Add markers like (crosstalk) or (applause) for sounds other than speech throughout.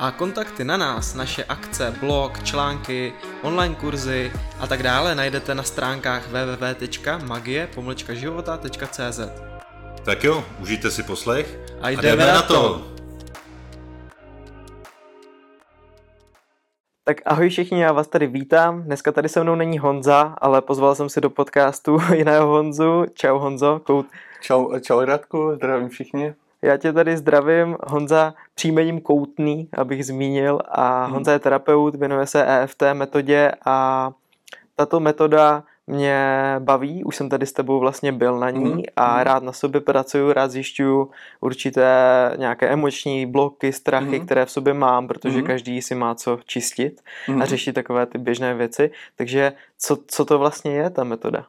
a kontakty na nás, naše akce, blog, články, online kurzy a tak dále najdete na stránkách www.magie-života.cz Tak jo, užijte si poslech a jdeme, a jdeme na to! to. Tak ahoj všichni, já vás tady vítám. Dneska tady se mnou není Honza, ale pozval jsem si do podcastu (laughs) jiného Honzu. Čau Honzo. Kout. Čau, čau Radku, zdravím všichni. Já tě tady zdravím, Honza příjmením Koutný, abych zmínil, a hmm. Honza je terapeut, věnuje se EFT metodě a tato metoda mě baví, už jsem tady s tebou vlastně byl na ní mm. a mm. rád na sobě pracuju, rád zjišťuju určité nějaké emoční bloky, strachy, mm. které v sobě mám, protože mm. každý si má co čistit mm. a řešit takové ty běžné věci. Takže co, co to vlastně je ta metoda?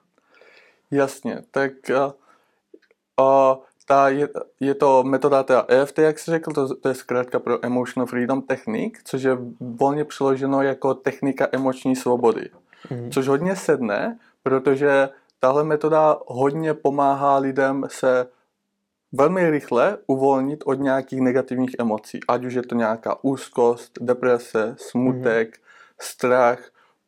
Jasně, tak uh, uh, ta je, je to metoda teda EFT, jak jsi řekl, to, to je zkrátka pro Emotional Freedom Technique, což je volně přeloženo jako technika emoční svobody. Mm. Což hodně sedne, protože tahle metoda hodně pomáhá lidem se velmi rychle uvolnit od nějakých negativních emocí. Ať už je to nějaká úzkost, deprese, smutek, mm. strach,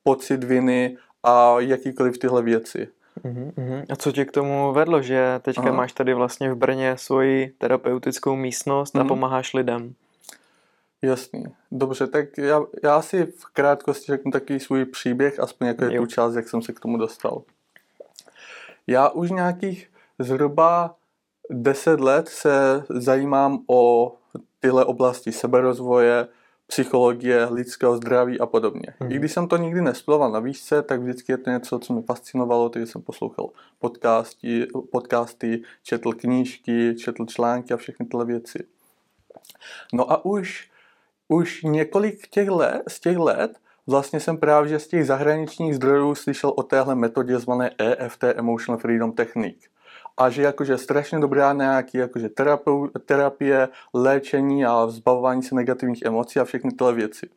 pocit viny a jakýkoliv tyhle věci. Uhum, A co tě k tomu vedlo, že teďka Aha. máš tady vlastně v Brně svoji terapeutickou místnost a pomáháš lidem? Jasný. Dobře, tak já, já si v krátkosti řeknu takový svůj příběh, aspoň jako je tu část, jak jsem se k tomu dostal. Já už nějakých zhruba 10 let se zajímám o tyhle oblasti seberozvoje, psychologie, lidského zdraví a podobně. Mm. I když jsem to nikdy nestudoval na výšce, tak vždycky je to něco, co mě fascinovalo, takže jsem poslouchal podcasty, podcasty, četl knížky, četl články a všechny tyhle věci. No a už, už několik těch let, z těch let vlastně jsem právě z těch zahraničních zdrojů slyšel o téhle metodě zvané EFT, Emotional Freedom Technique a že jakože strašně dobrá nějaký jakože terapie, léčení a vzbavování se negativních emocí a všechny tyhle věci.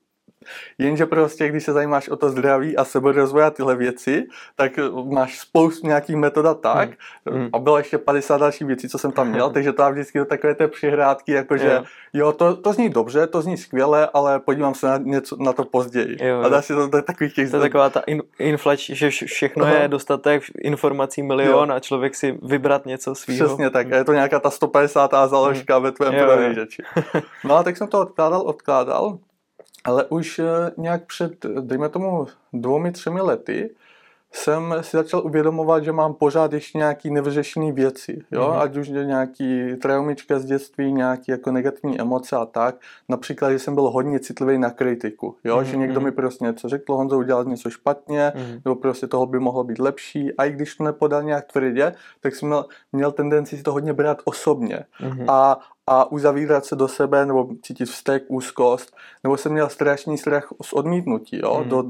Jenže prostě, když se zajímáš o to zdraví a seberozvoj a tyhle věci, tak máš spoustu nějakých metod a tak. Hmm. A bylo ještě 50 dalších věcí, co jsem tam měl, (laughs) takže to vždycky do takové té přihrádky, jakože jo, jo to, to zní dobře, to zní skvěle, ale podívám se na, něco, na to později. Jo, a dá si to do takových těch... To je taková ta in, inflač, že všechno Aha. je dostatek informací milion jo. a člověk si vybrat něco svýho. Přesně tak, a je to nějaká ta 150. založka hmm. ve tvém prohlížeči. No a tak jsem to odkládal, odkládal ale už eh, nějak před, dejme tomu, dvoumi, třemi lety jsem si začal uvědomovat, že mám pořád ještě nějaký nevyřešené věci, jo? Mm-hmm. ať už nějaký traumička z dětství, nějaký jako negativní emoce a tak. Například, že jsem byl hodně citlivý na kritiku, jo? Mm-hmm. že někdo mi mhm. prostě něco řekl, Honzo udělal něco špatně, mm-hmm. nebo prostě toho by mohlo být lepší. A i když to nepodal nějak tvrdě, tak jsem měl, měl tendenci si to hodně brát osobně. Mm-hmm. A, a uzavírat se do sebe nebo cítit vztek, úzkost, nebo jsem měl strašný strach z odmítnutí. Jo? Mm. Do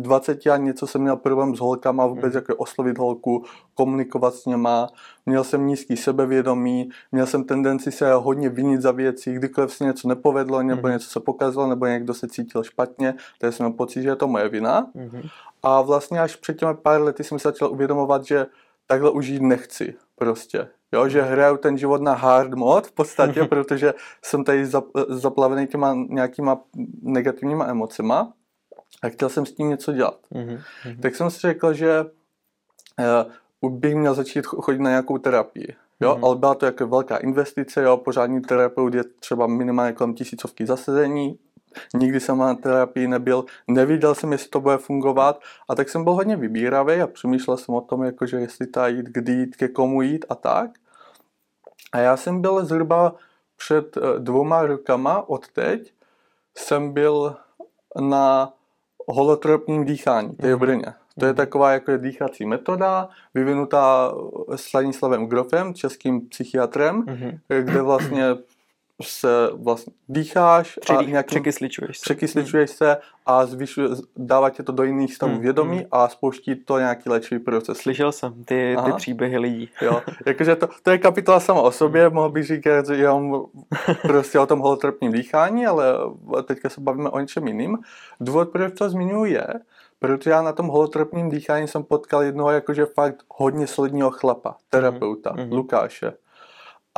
20 a něco jsem měl problém s holkama, vůbec mm. jako oslovit holku, komunikovat s něma, měl jsem nízký sebevědomí, měl jsem tendenci se hodně vinit za věci, kdykoliv se něco nepovedlo, nebo mm. něco se pokazilo, nebo někdo se cítil špatně, tak jsem měl pocit, že je to moje vina. Mm. A vlastně až před těmi pár lety jsem se začal uvědomovat, že takhle už jít nechci prostě. Jo, že hraju ten život na hard mod v podstatě, protože jsem tady zaplavený těma nějakýma negativníma emocema a chtěl jsem s tím něco dělat. Mm-hmm. Tak jsem si řekl, že uh, bych měl začít chodit na nějakou terapii. Jo, mm-hmm. ale byla to jako velká investice, jo, pořádný terapeut je třeba minimálně kolem tisícovky zasezení, nikdy jsem na terapii nebyl, neviděl jsem, jestli to bude fungovat a tak jsem byl hodně vybíravý a přemýšlel jsem o tom, jakože jestli ta jít, kdy jít, ke komu jít a tak. A já jsem byl zhruba před eh, dvoma rokama od teď, jsem byl na holotropním dýchání, to je v mhm. Brně. To je mhm. taková jako dýchací metoda, vyvinutá Slanislavem Grofem, českým psychiatrem, mm-hmm. kde vlastně se vlastně dýcháš a nějakým, překysličuješ se. překysličuješ se a zvyšuje, dává tě to do jiných stavů Hmm, vědomí hmm. a spouští to nějaký léčivý proces. Slyšel jsem ty, ty příběhy lidí. Jo, jakože to, to je kapitola sama o sobě, mohl bych říkat že jenom prostě o tom holotrapním dýchání, ale teďka se bavíme o něčem jiným. Důvod, proč to zmiňuji je, protože já na tom holotropním dýchání jsem potkal jednoho jakože fakt hodně solidního chlapa, terapeuta, Mhm. Lukáše.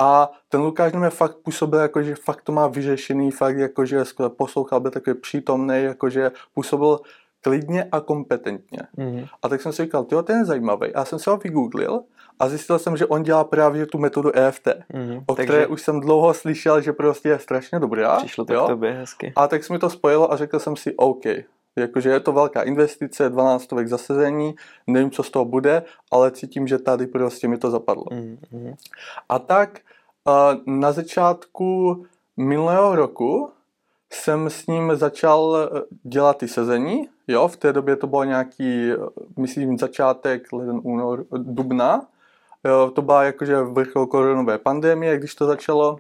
A ten Lukáš na mě fakt působil, jako, že fakt to má vyřešený, fakt jakože skvěle poslouchal, byl takový přítomný, jakože působil klidně a kompetentně. Mhm. A tak jsem si říkal, tyjo, ten je zajímavý. A já jsem se ho vygooglil a zjistil jsem, že on dělá právě tu metodu EFT, Mhm. o Takže které už jsem dlouho slyšel, že prostě je strašně dobrá. přišlo to jo? k tobě hezky. A tak se mi to spojilo a řekl jsem si, OK, jakože je to velká investice, 12 stovek zasezení, nevím, co z toho bude, ale cítím, že tady prostě mi to zapadlo. Mhm, mhm. A tak na začátku minulého roku jsem s ním začal eh, dělat ty sezení. Jo, v té době to bylo nějaký, eh, myslím, začátek leden, únor, dubna. Jo, to byla jakože vrchol koronové pandemie, když to začalo.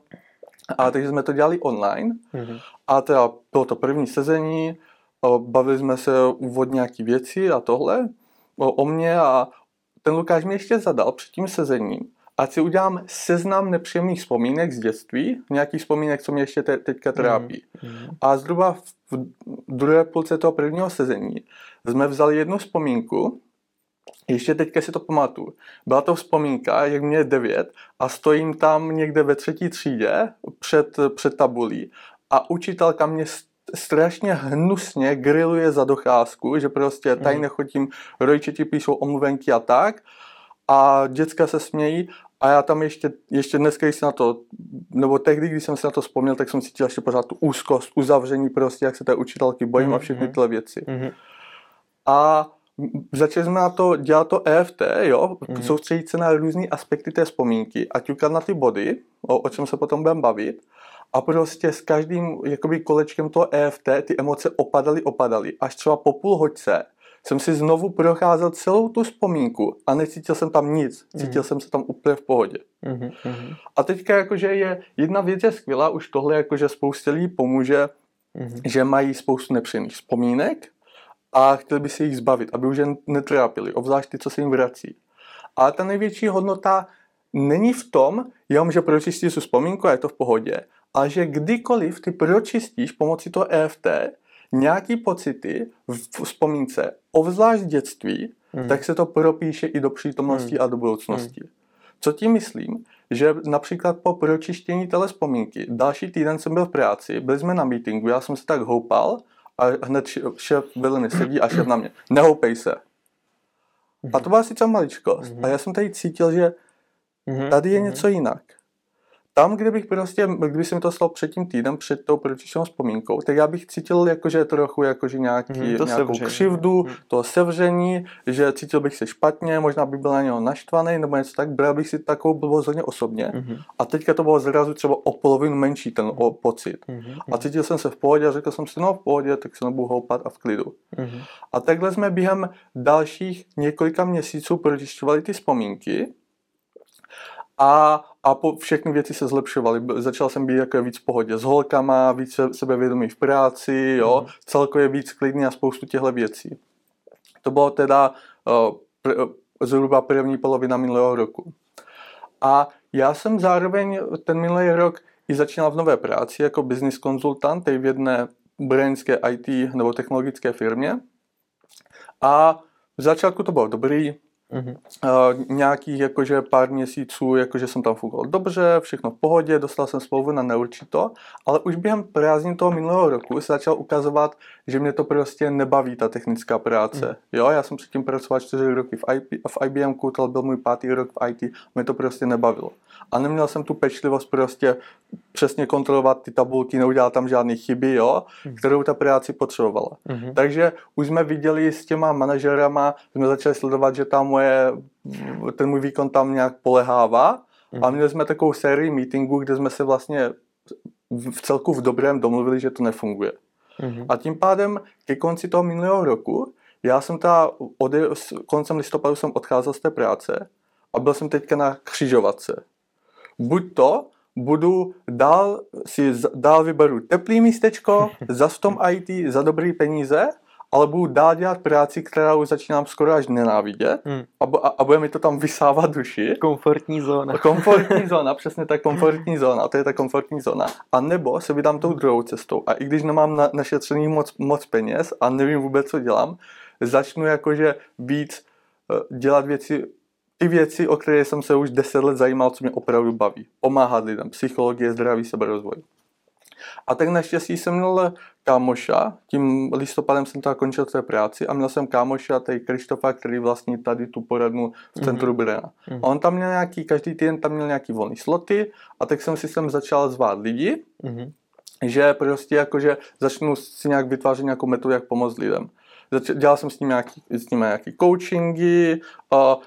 A takže jsme to dělali online. Mhm. A teda bylo to první sezení, bavili jsme se úvod nějaký věci a tohle o, o mě a ten Lukáš mi ještě zadal před tím sezením, ať si udělám seznam nepříjemných vzpomínek z dětství, nějakých vzpomínek, co mě ještě te- teďka trápí. Mhm. A zhruba v druhé půlce toho prvního sezení jsme vzali jednu vzpomínku, ještě teďka si to pamatuju. Byla to vzpomínka, jak mě je devět a stojím tam někde ve třetí třídě před, před tabulí a učitelka mě strašně hnusně griluje za docházku, že prostě tady Mhm. nechodím, rodiče ti píšou omluvenky a tak a děcka se smějí a já tam ještě, ještě dneska, když si na to, nebo tehdy, když jsem si na to vzpomněl, tak jsem cítil ještě pořád tu úzkost, uzavření prostě, jak se té učitelky bojím a všechny Mhm. tyhle věci. Mhm. A začali jsme na to dělat to EFT, jo, Mhm. soustředit se na různé aspekty té vzpomínky a ťukat na ty body, o, o čem se potom budeme bavit. A prostě s každým jakoby kolečkem toho EFT ty emoce opadaly, opadaly. Až třeba po půl hoďce jsem si znovu procházel celou tu vzpomínku a necítil jsem tam nic. Cítil Mhm. jsem se tam úplně v pohodě. Mhm. Mhm. A teďka jakože je jedna věc je skvělá, už tohle jakože spoustě lidí pomůže, Mhm. že mají spoustu nepříjemných vzpomínek a chtěli by se jich zbavit, aby už je netrápili, obzvlášť ty, co se jim vrací. Ale ta největší hodnota není v tom, jenom, že pročistíš tu vzpomínku a je to v pohodě, ale že kdykoliv ty pročistíš pomocí toho EFT nějaký pocity v vzpomínce, obzvlášť v dětství, Mhm. tak se to propíše i do přítomnosti a do budoucnosti. Co tím myslím? Že například po pročištění téhle vzpomínky, další týden jsem byl v práci, byli jsme na meetingu, já jsem se tak houpal a hned šéf- Viliny sedí a šéf na mě, nehoupej se. A to byla sice maličkost. A já jsem tady cítil, že Mhm. tady je Mhm. něco jinak. Tam, kde bych prostě, kdyby se mi to stalo před tím týdnem, před tou pročištěnou vzpomínkou, tak já bych cítil jakože trochu jakože nějaký, Mhm, to nějakou sevření. křivdu, Mhm. to sevření, že cítil bych se špatně, možná bych byl na něho naštvaný, nebo něco tak, bral bych si takovou blbost hodně osobně. Mhm. A teďka to bylo zrazu třeba o polovinu menší ten o, pocit. Mhm. A cítil jsem se v pohodě a řekl jsem si, no v pohodě, tak se nebudu houpat a v klidu. Mhm. A takhle jsme během dalších několika měsíců pročišťovali ty vzpomínky a, a po, všechny věci se zlepšovaly. Začal jsem být jako víc v pohodě s holkama, víc se- sebevědomý v práci, jo, Mhm. celkově víc klidný a spoustu těchto věcí. To bylo teda uh, pr- zhruba první polovina minulého roku. A já jsem zároveň ten minulý rok i začínal v nové práci jako business konzultant v jedné brněnské IT nebo technologické firmě. A v začátku to bylo dobrý, Mhm. Uh, nějakých jakože pár měsíců, jakože jsem tam fungoval dobře, všechno v pohodě, dostal jsem smlouvu na neurčito, ale už během prázdnin toho minulého roku se začal ukazovat, že mě to prostě nebaví, ta technická práce. Mm. Jo, já jsem předtím pracoval čtyři roky v, IP, v IBM, to byl můj pátý rok v IT, mě to prostě nebavilo. A neměl jsem tu pečlivost prostě přesně kontrolovat ty tabulky, neudělat tam žádné chyby, jo, Mm. kterou ta práci potřebovala. Mhm. Takže už jsme viděli s těma manažerama, jsme začali sledovat, že ta moje, ten můj výkon tam nějak polehává a Mhm. měli jsme takovou sérii meetingů, kde jsme se vlastně v celku v dobrém domluvili, že to nefunguje. Mhm. A tím pádem ke konci toho minulého roku, já jsem ta, ode, s koncem listopadu jsem odcházel z té práce a byl jsem teďka na křižovatce. Buď to budu dál si dál vyberu teplý místečko, (laughs) za v tom IT, za dobrý peníze, ale budu dál dělat práci, kterou začínám skoro až nenávidět Hmm. a, bu- a, a bude mi to tam vysávat duši. Komfortní zóna. Komfortní (laughs) zóna, přesně ta komfortní zóna, to je ta komfortní zóna. A nebo se vydám tou druhou cestou. A i když nemám na, našetřený moc, moc peněz a nevím vůbec, co dělám, začnu jakože víc eh, dělat věci, ty věci, o které jsem se už deset let zajímal, co mě opravdu baví. Pomáhat lidem, psychologie, zdraví, seberozvoj. A tak naštěstí jsem měl kámoša, tím listopadem jsem to končil té práci a měl jsem kámoša, tady Krištofa, který vlastní tady tu poradnu v centru Brna. Mhm. A on tam měl nějaký, každý týden tam měl nějaký volný sloty a tak jsem si sem začal zvát lidi, Mhm. že prostě jakože začnu si nějak vytvářet nějakou metodu, jak pomoct lidem. Dělal jsem s ním nějaký, s ním nějaký coachingy,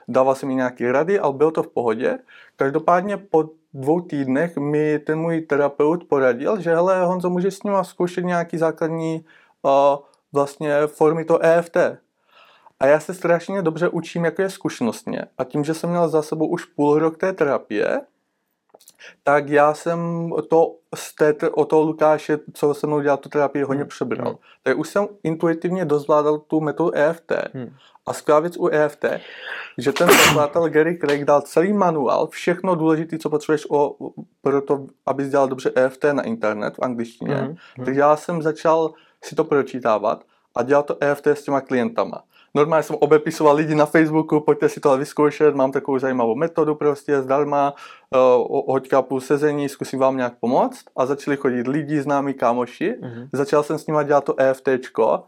dával jsem mi nějaké rady, ale bylo to v pohodě. Každopádně po dvou týdnech mi ten můj terapeut poradil, že hele Honzo, můžeš s ním zkoušet nějaký základní vlastně formy to EFT. A já se strašně dobře učím, jako je zkušenostně. A tím, že jsem měl za sebou už půl rok té terapie, tak já jsem to z té, o toho Lukáše, co se mnou dělal tu terapii, hodně Hmm. přebral. Hmm. Tak už jsem intuitivně dozvládal tu metodu EFT. Hmm. A skvělá věc u EFT, že ten zakladatel Gary Craig dal celý manuál, všechno důležité, co potřebuješ o, pro to, abys dělal dobře EFT na internet v angličtině. Mhm. Takže já jsem začal si to pročítávat a dělal to EFT s těma klientama. Normálně jsem obepisoval lidi na Facebooku, pojďte si to vyzkoušet, mám takovou zajímavou metodu prostě zdarma, uh, hoďka půl sezení, zkusím vám nějak pomoct. A začali chodit lidi, známí kámoši. Mhm. Začal jsem s nimi dělat to EFTčko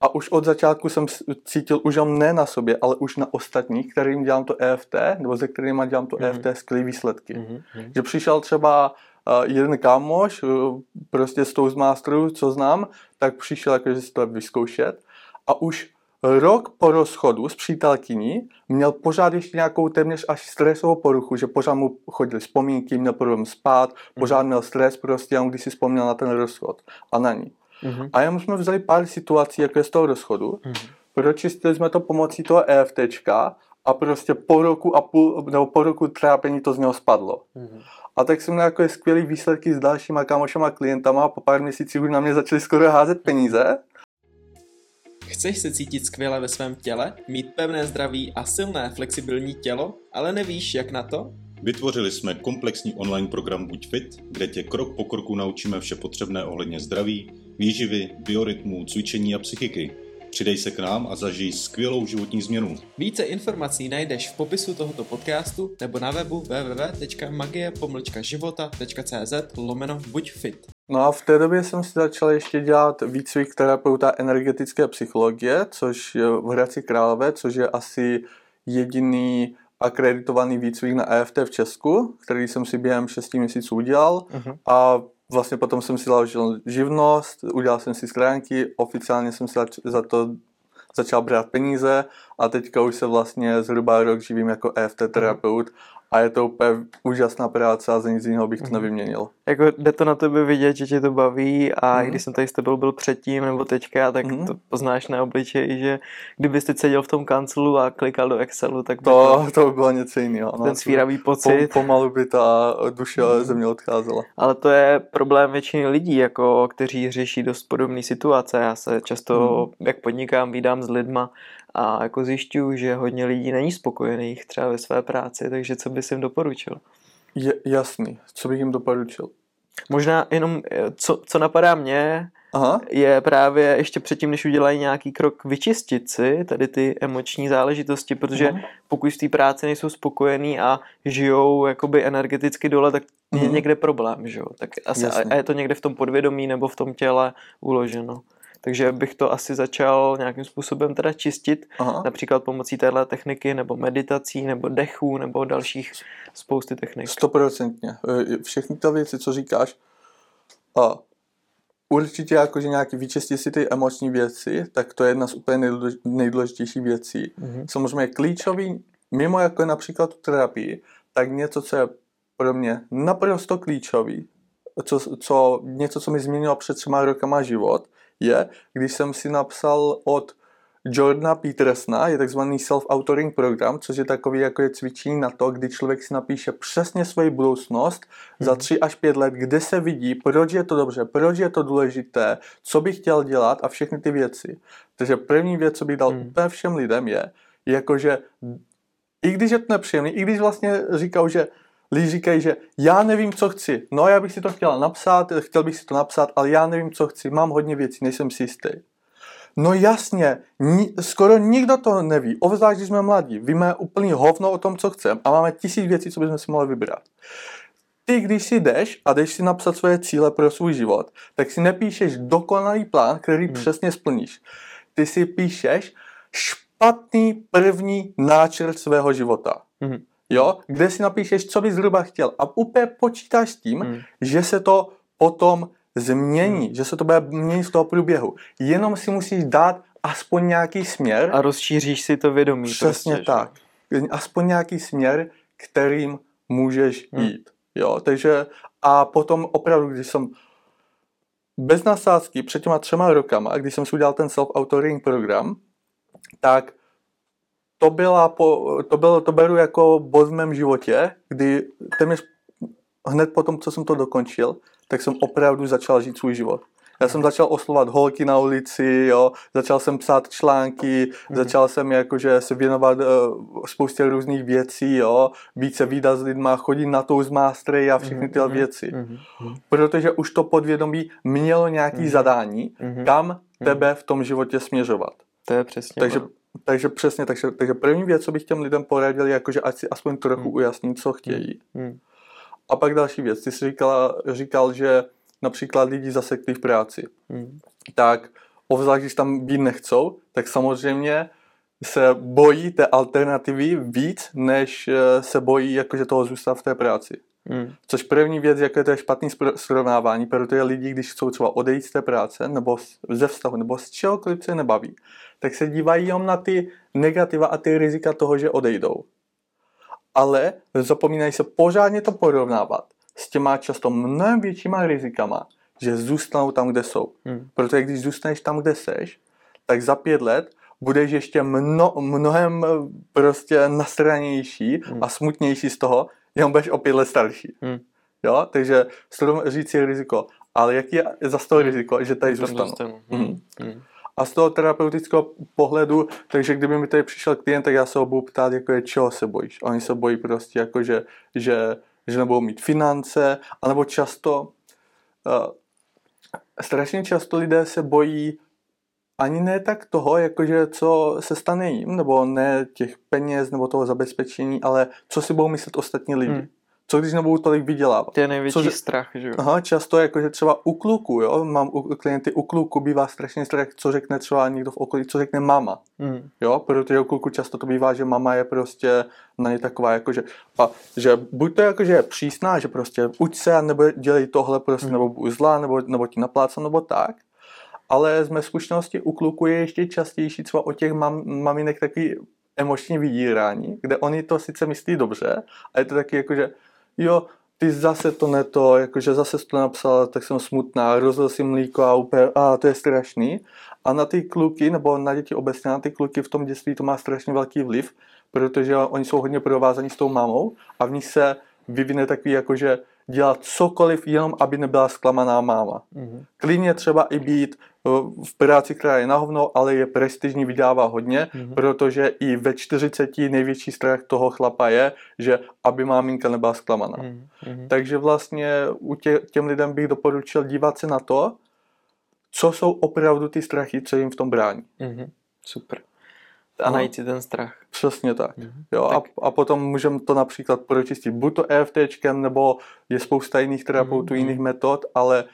a už od začátku jsem cítil už jenom ne na sobě, ale už na ostatních, kterým dělám to EFT, nebo se kterými dělám to Mhm. EFT, skvělé výsledky. Mhm. Mhm. Že přišel třeba uh, jeden kámoš, uh, prostě z Toastmasterů, co znám, tak přišel jakože si to vyzkoušet a už rok po rozchodu s přítelkyní měl pořád ještě nějakou téměř až stresovou poruchu, že pořád mu chodily vzpomínky, měl problém spát, pořád měl stres prostě, jenom když si vzpomněl na ten rozchod a na ní. Mhm. A jenom jsme vzali pár situací, jako je z toho rozchodu, Mhm. pročistili jsme to pomocí toho EFTčka a prostě po roku a půl, nebo po roku trápení to z něho spadlo. Mhm. A tak jsem měl jako skvělý výsledky s dalšíma kamošama klientama a po pár měsících už na mě začali skoro házet peníze. Chceš se cítit skvěle ve svém těle, mít pevné zdraví a silné flexibilní tělo, ale nevíš jak na to? Vytvořili jsme komplexní online program Buď fit, kde tě krok po kroku naučíme vše potřebné ohledně zdraví, výživy, biorytmů, cvičení a psychiky. Přidej se k nám a zažij skvělou životní změnu. Více informací najdeš v popisu tohoto podcastu nebo na webu www.magie-života.cz lomeno buď fit. No a v té době jsem si začal ještě dělat výcvik terapeuta energetické psychologie, což je v Hradci Králové, což je asi jediný akreditovaný výcvik na EFT v Česku, který jsem si během 6 měsíců udělal Mhm. a vlastně potom jsem si založil živnost, udělal jsem si stránky, oficiálně jsem si zač- za to začal brát peníze a teďka už se vlastně zhruba rok živím jako EFT terapeut a je to úplně úžasná práce a za nic jiného bych to Mhm. nevyměnil. Jako jde to na tebe vidět, že tě to baví a Mhm. když jsem tady s tebou byl předtím nebo teďka, tak Mhm. to poznáš na obličeji, že kdybys teď seděl v tom kanclu a klikal do Excelu, tak by To, to by bylo něco jiného. no. ten svíravý Po, pocit. pomalu by ta duše Mhm. ze mě odcházela. Ale to je problém většiny lidí, jako, kteří řeší dost podobné situace. Já se často, jak podnikám, vídám s lidma a jako zjišťuju, že hodně lidí není spokojených třeba ve své práci, takže co bys jim doporučil? Je, jasný, co bych jim doporučil. Možná jenom, eh, co, co napadá mě, Aha, je právě ještě předtím, než udělají nějaký krok, vyčistit si tady ty emoční záležitosti, protože Mhm. pokud v té práci nejsou spokojení a žijou jakoby energeticky dole, tak je Mhm. někde problém, že jo? Tak asi, Jasně. a je to někde v tom podvědomí nebo v tom těle uloženo. Takže bych to asi začal nějakým způsobem teda čistit, aha. například pomocí téhle techniky, nebo meditací, nebo dechů, nebo dalších spousty technik. Stoprocentně. E, Všechny ty věci, co říkáš, a určitě jakože nějaký vyčistit si ty emoční věci, tak to je jedna z úplně nejdůlež- nejdůležitějších věcí. Mhm. Samozřejmě klíčový, mimo jako je například tu terapii, tak něco, co je pro mě naprosto klíčový, co, co, něco, co mi změnilo před třema rokama život, je, když jsem si napsal od Jordana Petersona je takzvaný self-authoring program, což je takový jako je cvičení na to, kdy člověk si napíše přesně svoji budoucnost mm. za 3 až 5 let, kde se vidí, proč je to dobře, proč je to důležité, co bych chtěl dělat a všechny ty věci. Takže první věc, co bych dal mm. úplně všem lidem je, jakože i když je to nepříjemný, i když vlastně říkal, že lidi říkají, že já nevím, co chci. No, já bych si to chtěl napsat, chtěl bych si to napsat, ale já nevím, co chci. Mám hodně věcí, nejsem si jistý. No jasně, ni, skoro nikdo to neví, obzvlášť když jsme mladí. Víme úplný hovno o tom, co chceme a máme tisíc věcí, co bychom si mohli vybrat. Ty, když si jdeš a jdeš si napsat svoje cíle pro svůj život, tak si nepíšeš dokonalý plán, který hmm. přesně splníš. Ty si píšeš špatný první náčrt svého života. Hmm. Jo, kde si napíšeš, co bys zhruba chtěl a úplně počítáš s tím, hmm. že se to potom změní, hmm. že se to bude měnit v toho průběhu. Jenom si musíš dát aspoň nějaký směr. A rozšíříš si to vědomí. Přesně prostě, tak. Že? Aspoň nějaký směr, kterým můžeš hmm. jít. Jo, takže a potom opravdu, když jsem bez nasázky před těma třema rokama, když jsem si udělal ten self-authoring program, tak to, byla po, to, bylo, to beru jako bod v mém životě, kdy téměř hned po tom, co jsem to dokončil, tak jsem opravdu začal žít svůj život. Já jsem začal oslovat holky na ulici, jo, začal jsem psát články, mm. začal jsem jakože se věnovat uh, spoustě různých věcí, jo, více výdat s lidma, chodit na Toastmastery a všechny tyhle mm. věci. Mm. Protože už to podvědomí mělo nějaký mm. zadání, mm. kam mm. tebe v tom životě směřovat. To je přesně. Takže, takže přesně, takže, takže první věc, co bych těm lidem poradil, je jakože ať si aspoň trochu mm. ujasní, co chtějí. Mm. A pak další věc, ty jsi říkala, říkal, že například lidi zasekli v práci, hmm. tak obzvlášť, když tam být nechcou, tak samozřejmě se bojí té alternativy víc, než eh, se bojí jakože toho zůstat v té práci. Hmm. Což první věc, jako je to špatný srovnávání, protože lidi, když chcou třeba odejít z té práce, nebo ze vztahu, nebo z čehokoliv se nebaví, tak se dívají jenom na ty negativa a ty rizika toho, že odejdou ale zapomínají se pořádně to porovnávat s těma často mnohem většíma rizikama, že zůstanou tam, kde jsou. Hmm. Protože když zůstaneš tam, kde seš, tak za pět let budeš ještě mno, mnohem prostě nastranější hmm. a smutnější z toho, jenom budeš o pět let starší. Hmm. Jo, takže říct si riziko. Ale jaký je za to riziko, že tady zůstanu? zůstanu. Hmm. Hmm. A z toho terapeutického pohledu, takže kdyby mi tady přišel klient, tak já se ho budu ptát, jako je, čeho se bojíš. Oni se bojí prostě, jako že, že, že nebudou mít finance, anebo často, uh, strašně často lidé se bojí ani ne tak toho, jakože co se stane jim, nebo ne těch peněz, nebo toho zabezpečení, ale co si budou myslet ostatní lidi. Hmm co když nebudu tolik vydělávat. To je největší Cože, strach, že jo? Aha, často jakože třeba u kluku, jo, mám u klienty u kluku bývá strašně strach, co řekne třeba někdo v okolí, co řekne mama, mm. jo, protože u kluku často to bývá, že mama je prostě na ně taková jakože, a že buď to jakože je přísná, že prostě uč se, nebo dělej tohle prostě, mm. nebo buď zlá, nebo, nebo ti napláca, nebo tak, ale z mé zkušenosti u kluku je ještě častější třeba o těch mam, maminek taky emoční vydírání, kde oni to sice myslí dobře, a je to taky jakože, jo, ty zase to neto, jakože zase to napsala, tak jsem smutná, rozil si mlíko a úplně, a to je strašný. A na ty kluky, nebo na děti obecně, na ty kluky v tom dětství to má strašně velký vliv, protože oni jsou hodně provázaní s tou mamou a v nich se vyvine takový jakože dělat cokoliv, jenom aby nebyla zklamaná máma. Mm-hmm. Klidně třeba i být eh, v práci, která je na hovno, ale je prestižní, vydává hodně, mm-hmm. protože i ve 40 největší strach toho chlapa je, že aby máminka nebyla zklamaná. Mm-hmm. Takže vlastně u tě, těm lidem bych doporučil dívat se na to, co jsou opravdu ty strachy, co jim v tom brání. Mm-hmm. Super a no. najít si ten strach. Přesně tak. Mm-hmm. Jo, tak. A, a potom můžeme to například pročistit buď to EFTčkem, nebo je spousta jiných terapeutů, mm-hmm. jiných metod, ale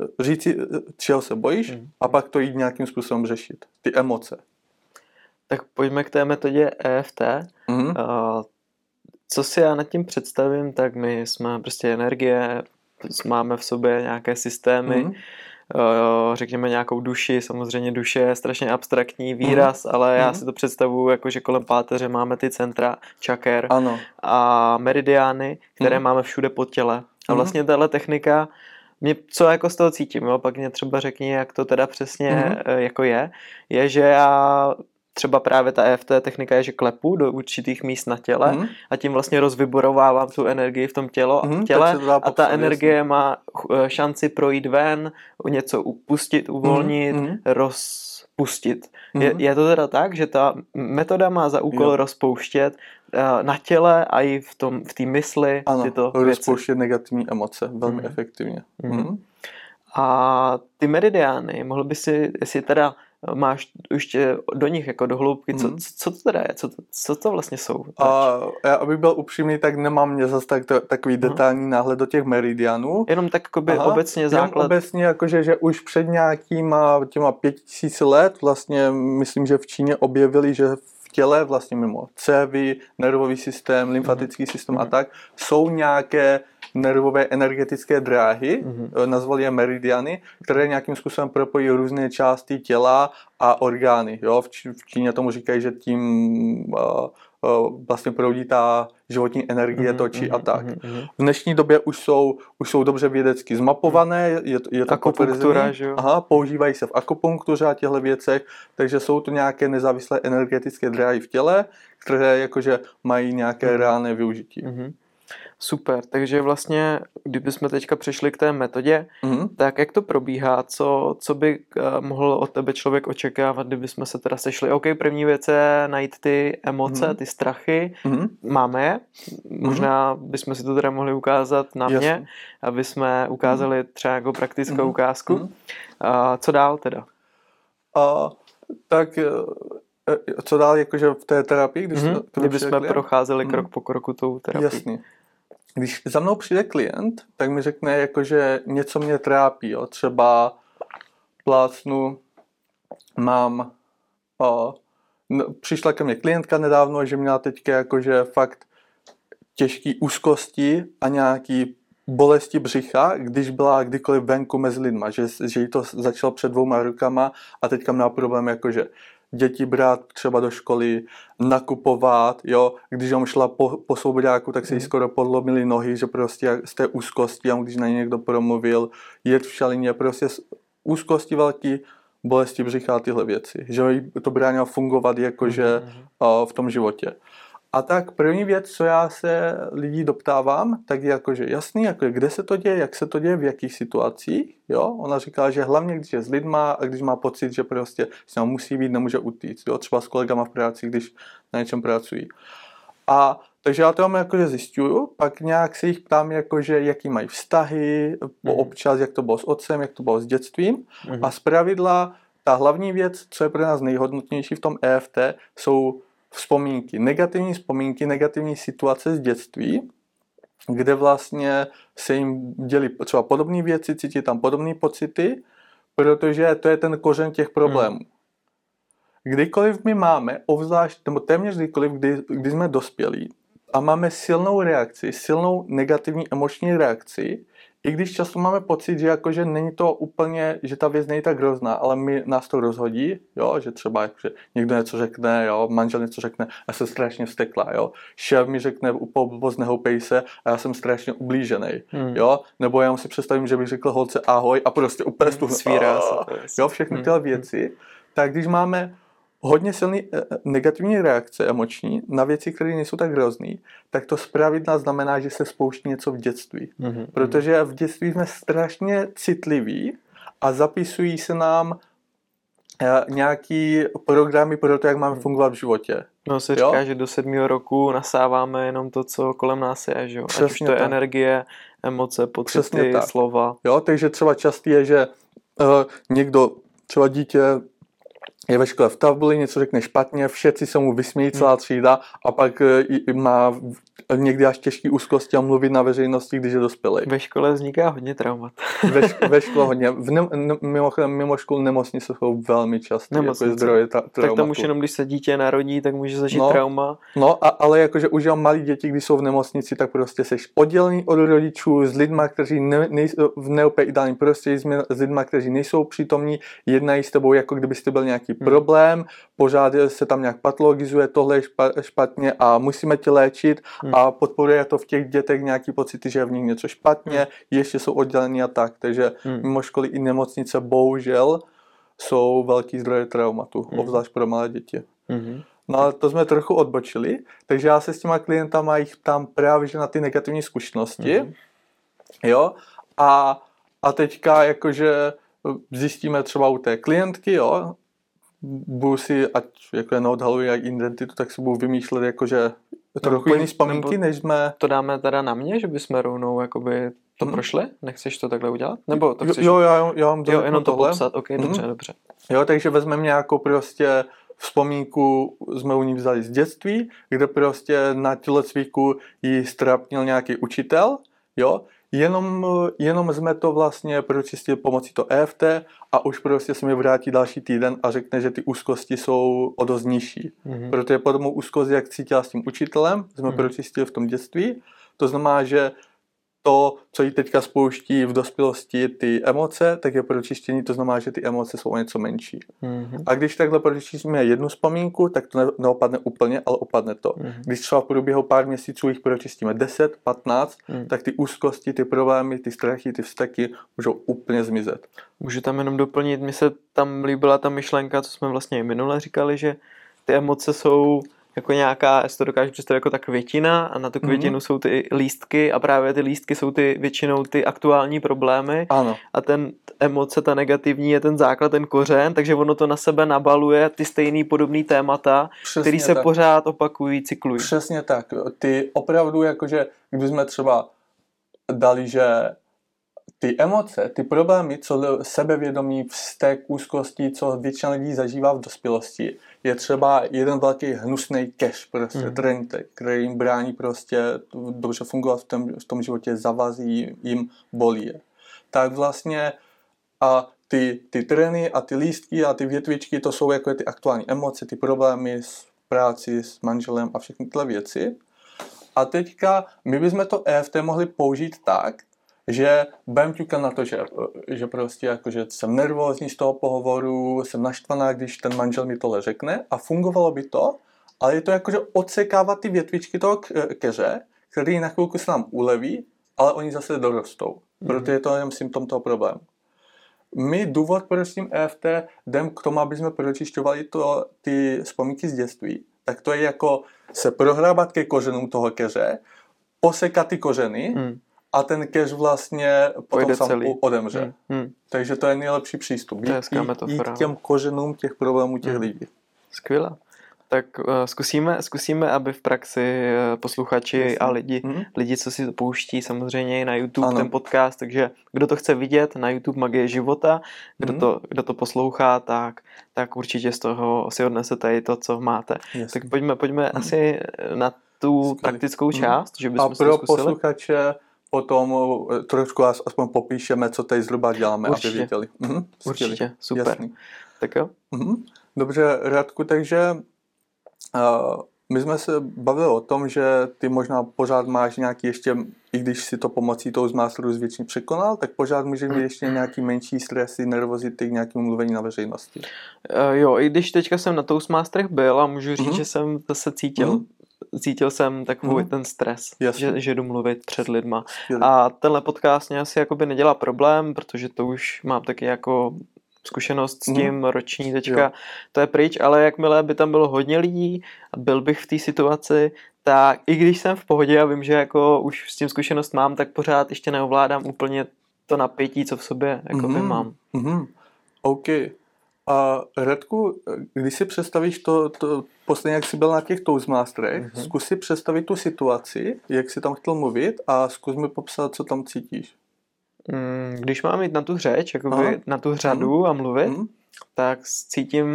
eh, říct si, eh, čeho se bojíš mm-hmm. a pak to jít nějakým způsobem řešit. Ty emoce. Tak pojďme k té metodě EFT. Mm-hmm. Uh, co si já nad tím představím, tak my jsme prostě energie, máme v sobě nějaké systémy, mm-hmm řekněme nějakou duši, samozřejmě duše je strašně abstraktní výraz, mm. ale já mm. si to představuju jako, že kolem páteře máme ty centra, čaker ano. a meridiány, které mm. máme všude pod těle. A mhm. vlastně tahle technika mě, co jako z toho cítím, jo? pak mě třeba řekni, jak to teda přesně mm-hmm. jako je, je, že já třeba právě ta EFT technika je, že klepu do určitých míst na těle mm. a tím vlastně rozvyborovávám tu energii v tom tělo, mm, těle a ta energie jasný. má eh, šanci projít ven, něco upustit, uvolnit, mm. rozpustit. Mm. Je, je to teda tak, že ta metoda má za úkol jo. rozpouštět uh, na těle a i v tom v té mysli ano, tyto rozpouštět negativní emoce velmi mm. efektivně. Mm. Mm. A ty meridiány, mohl by si, jestli teda máš už do nich jako do hloubky, co, mm. co, co to teda je, co to, co to vlastně jsou? A já, abych byl upřímný, tak nemám mě zase tak, to, takový mm. detailní náhled do těch meridianů. Jenom tak by obecně základ. Obecně jakože, že už před nějakýma těma pět tisíc let vlastně myslím, že v Číně objevili, že v těle, vlastně mimo cévy, nervový systém, lymfatický mm. systém mm. a tak, jsou nějaké nervové energetické dráhy, mm-hmm. nazvali je meridiany, které nějakým způsobem propojí různé části těla a orgány. Jo? V, Č- v Číně tomu říkají, že tím uh, uh, vlastně proudí ta životní energie, mm-hmm, točí mm-hmm, a tak. Mm-hmm. V dnešní době už jsou, už jsou dobře vědecky zmapované, je, je to Akupunktura, že jo? Aha, používají se v akupunktuře a těchto věcech, takže jsou to nějaké nezávislé energetické dráhy v těle, které jakože mají nějaké reálné využití. Mm-hmm. Super, takže vlastně, kdybychom teďka přišli k té metodě, mm-hmm. tak jak to probíhá, co, co by uh, mohl od tebe člověk očekávat, kdybychom se teda sešli. OK, první věc je najít ty emoce, mm-hmm. ty strachy, mm-hmm. máme je, možná mm-hmm. bychom si to teda mohli ukázat na Jasně. mě, aby jsme ukázali mm-hmm. třeba jako praktickou mm-hmm. ukázku. Mm-hmm. Uh, co dál teda? Uh, tak eh, co dál jakože v té terapii? Když mm-hmm. Kdybychom procházeli mm-hmm. krok po kroku tou terapii. Jasně když za mnou přijde klient, tak mi řekne, jako, že něco mě trápí. Jo. Třeba plácnu, mám, o, no, přišla ke mně klientka nedávno, že měla teďka jakože fakt těžký úzkosti a nějaký bolesti břicha, když byla kdykoliv venku mezi lidma, že, že jí to začalo před dvouma rukama a teďka měla problém jakože děti brát třeba do školy, nakupovat, jo, když on šla po, po svobodáku, tak se jí mhm. skoro podlomily nohy, že prostě z té úzkosti, a když na ně někdo promluvil, jet v šalině, prostě z úzkosti velký, bolesti břicha a tyhle věci, že jí to bránilo fungovat jakože mm-hmm. v tom životě. A tak první věc, co já se lidí doptávám, tak je jakože jasný, jako kde se to děje, jak se to děje, v jakých situacích. Jo? Ona říká, že hlavně když je s lidma a když má pocit, že prostě s ním musí být, nemůže utíct. Jo? Třeba s kolegama v práci, když na něčem pracují. A takže já to mám jakože zjišťuju, pak nějak se jich ptám, jakože jaký mají vztahy, mm. občas, jak to bylo s otcem, jak to bylo s dětstvím. Mm. A z pravidla ta hlavní věc, co je pro nás nejhodnotnější v tom EFT, jsou vzpomínky, negativní vzpomínky, negativní situace z dětství, kde vlastně se jim dělí třeba podobné věci, cítí tam podobné pocity, protože to je ten kořen těch problémů. Hmm. Kdykoliv my máme, obzvlášť, nebo téměř kdykoliv, kdy, kdy jsme dospělí a máme silnou reakci, silnou negativní emoční reakci, i když často máme pocit, že jakože není to úplně, že ta věc není tak hrozná, ale my, nás to rozhodí, jo, že třeba jakože někdo něco řekne, jo, manžel něco řekne a jsem strašně vztekla, jo, šéf mi řekne po blbost nehoupej se a já jsem strašně ublížený, hmm. jo, nebo já si představím, že bych řekl holce ahoj a prostě úplně hmm, svírá se. Jo, všechny tyhle hmm. věci, tak když máme hodně silný eh, eh, negativní reakce emoční na věci, které nejsou tak hrozné, tak to zpravidla znamená, že se spouští něco v dětství. Mm-hmm. Protože v dětství jsme strašně citliví a zapisují se nám eh, nějaký programy pro to, jak máme mhm. fungovat v životě. No se říká, jo? že do sedmého roku nasáváme jenom to, co kolem nás je, že jo? Přesně Ať už to tak. je energie, emoce, pocity, slova. Jo, takže třeba častý je, že uh, někdo, třeba dítě je ve škole v tabuli, něco řekne špatně, všetci se mu vysmějí celá hmm. třída a pak e, má někdy až těžký úzkosti a mluvit na veřejnosti, když je dospělý. Ve škole vzniká hodně traumat. ve, ško- ve (laughs) škole hodně. V ne, ne, mimochodem, mimo školu nemocnice jsou velmi časté jako zdroje ta, traumatu. Tak tam už jenom, když se dítě narodí, tak může zažít no, trauma. No, a, ale jakože už mám malí děti, když jsou v nemocnici, tak prostě jsi oddělený od rodičů s lidmi, kteří ne, nejsou v neopě ideálním prostředí, s lidmi, kteří nejsou přítomní, jednají s tebou, jako kdybyste byl nějaký problém, pořád se tam nějak patologizuje, tohle je špa- špatně a musíme tě léčit Hmm. a podporuje to v těch dětech nějaký pocity, že je v nich něco špatně, Hmm. ještě jsou oddělení a tak, takže Hmm. mimo školy i nemocnice bohužel jsou velký zdroje traumatu, Hmm. obzvlášť pro malé děti. No ale to jsme trochu odbočili, takže já se s těma klientama jich ptám právě že na ty negativní zkušenosti, Mhm. jo, a, a teďka jakože zjistíme třeba u té klientky, jo, budu si, ať jako je neodhaluji jak identitu, tak si budu vymýšlet jakože trochu jiný vzpomínky, než jsme... To dáme teda na mě, že bychom rovnou jakoby to Mhm. prošli? Nechceš to takhle udělat? Nebo to Jo, chceš? jo, já, já mám jo jenom to tohle. popsat, ok, dobře, Mhm. dobře. Jo, takže vezmeme nějakou prostě vzpomínku, jsme u ní vzali z dětství, kde prostě na tělocviku ji strapnil nějaký učitel, jo, jenom, jenom jsme to vlastně pročistili pomocí to EFT a už prostě se mi vrátí další týden a řekne, že ty úzkosti jsou o dost nižší. Mhm. Protože po tomu úzkost, jak cítila s tím učitelem, jsme Mhm. pročistili v tom dětství, to znamená, že to, co jí teďka spouští v dospělosti ty emoce, tak je pročištění, to znamená, že ty emoce jsou o něco menší. Mhm. A když takhle pročistíme jednu vzpomínku, tak to ne- neopadne úplně, ale opadne to. Mhm. Když třeba v průběhu pár měsíců jich pročistíme 10, 15, Mhm. tak ty úzkosti, ty problémy, ty strachy, ty vztaky můžou úplně zmizet. Můžu tam jenom doplnit, mně se tam líbila ta myšlenka, co jsme vlastně i minule říkali, že ty emoce jsou jako nějaká, já si to dokážu představit jako ta květina a na tu Mhm. květinu jsou ty lístky a právě ty lístky jsou ty většinou ty aktuální problémy Ano, a ten emoce, ta negativní je ten základ, ten kořen, takže ono to na sebe nabaluje ty stejný podobný témata, přesně který se tak. pořád opakují, cyklují. Přesně tak. Ty opravdu jakože, kdybychom třeba dali, že ty emoce, ty problémy, co sebevědomí, vztek, úzkosti, co většina lidí zažívá v dospělosti, je třeba jeden velký hnusný cash, prostě mm. trend, který jim brání prostě dobře fungovat v tom, v tom životě, zavazí jim, bolí je. Tak vlastně a ty, ty treny a ty lístky a ty větvičky, to jsou jako ty aktuální emoce, ty problémy s práci, s manželem a všechny tyhle věci. A teďka my bychom to EFT mohli použít tak, že budem ťukat na to, že, že prostě jako, že jsem nervózní z toho pohovoru, jsem naštvaná, když ten manžel mi tohle řekne a fungovalo by to, ale je to jako, že odsekávat ty větvičky toho k- keře, který na chvilku se nám uleví, ale oni zase dorostou, protože je to jenom symptom toho problému. My důvod, proč s tím EFT jdem k tomu, aby jsme pročišťovali to, ty vzpomínky z dětství, tak to je jako se prohrábat ke kořenům toho keře, posekat ty kořeny Hmm. A ten keř vlastně potom Pojde sám celý. odemře. Hmm. Hmm. Takže to je nejlepší přístup. To je Jít- Jít no. k těm kořenům těch problémů těch Hmm. lidí. Skvěle. Tak uh, zkusíme, zkusíme, aby v praxi uh, posluchači Jasně. a lidi, Mhm. lidi, co si to pouští, samozřejmě i na YouTube Ano. ten podcast, takže kdo to chce vidět na YouTube Magie života, kdo, Mhm. to, kdo to poslouchá, tak, tak určitě z toho si odnesete i to, co máte. Jasně. Tak pojďme, pojďme asi na tu Skvělý. praktickou Mhm. část, že A bychom to pro posluchače potom eh, trošku as- aspoň popíšeme, co tady zhruba děláme, Určitě. aby věděli. Mhm. skvělý. Určitě, super. Jasný. Tak jo? Mhm. Dobře, Radku, takže uh, my jsme se bavili o tom, že ty možná pořád máš nějaký ještě, i když si to pomocí toho zmástru zvětšně překonal, tak pořád můžeš mít ještě nějaký menší stresy, nervozity k nějakému mluvení na veřejnosti. Uh, jo, i když teďka jsem na Toastmasterech byl a můžu říct, Mhm. že jsem zase cítil, Mhm. Cítil jsem takový Mhm. ten stres, Jasně. že, že jdu mluvit před lidma. Skvělý. A tenhle podcast mě asi jakoby nedělá problém, protože to už mám taky jako zkušenost s Mhm. tím, roční teďka, Jo. to je pryč, ale jakmile by tam bylo hodně lidí a byl bych v té situaci, tak i když jsem v pohodě a vím, že jako už s tím zkušenost mám, tak pořád ještě neovládám úplně to napětí, co v sobě jako Mhm. mám. Mhm. OK. A Radku, když si představíš to, to posledně, jak jsi byl na těch Toastmasterech, Mhm. mm-hmm. zkus si představit tu situaci, jak jsi tam chtěl mluvit a zkus mi popsat, co tam cítíš. Mm, Když mám jít na tu řeč, jakoby Aha. na tu řadu a mluvit, Mhm. tak cítím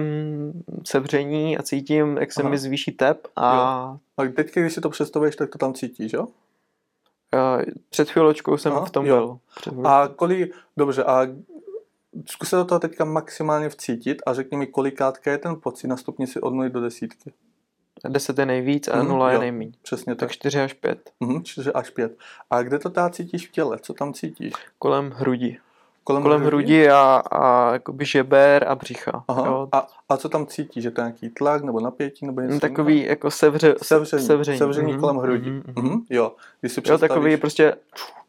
sevření a cítím, jak se Aha. mi zvýší tep a A teď, když si to představuješ, tak to tam cítíš, jo? a před chvíločkou jsem Aha, v tom jo. byl. A kolik, dobře, a zkus se do toho teďka maximálně vcítit a řekni mi, kolikátka je ten pocit na stupnici od 0 do desítky. 10 je nejvíc a Mhm, 0 je jo. nejméně. Přesně Tak tak. 4 až 5. Mhm, 4 až 5. A kde to tá cítíš v těle? Co tam cítíš? Kolem hrudi. Kolem, kolem hrudi a, a jakoby žeber a břicha. Aha. Jo. A, a co tam cítíš? Že to je nějaký tlak nebo napětí nebo něco? No, takový jako sevře, sevření, sevření, sevření Mhm, kolem hrudi. mhm, mhm. Mhm, jo, když si Jo, představíš, takový prostě,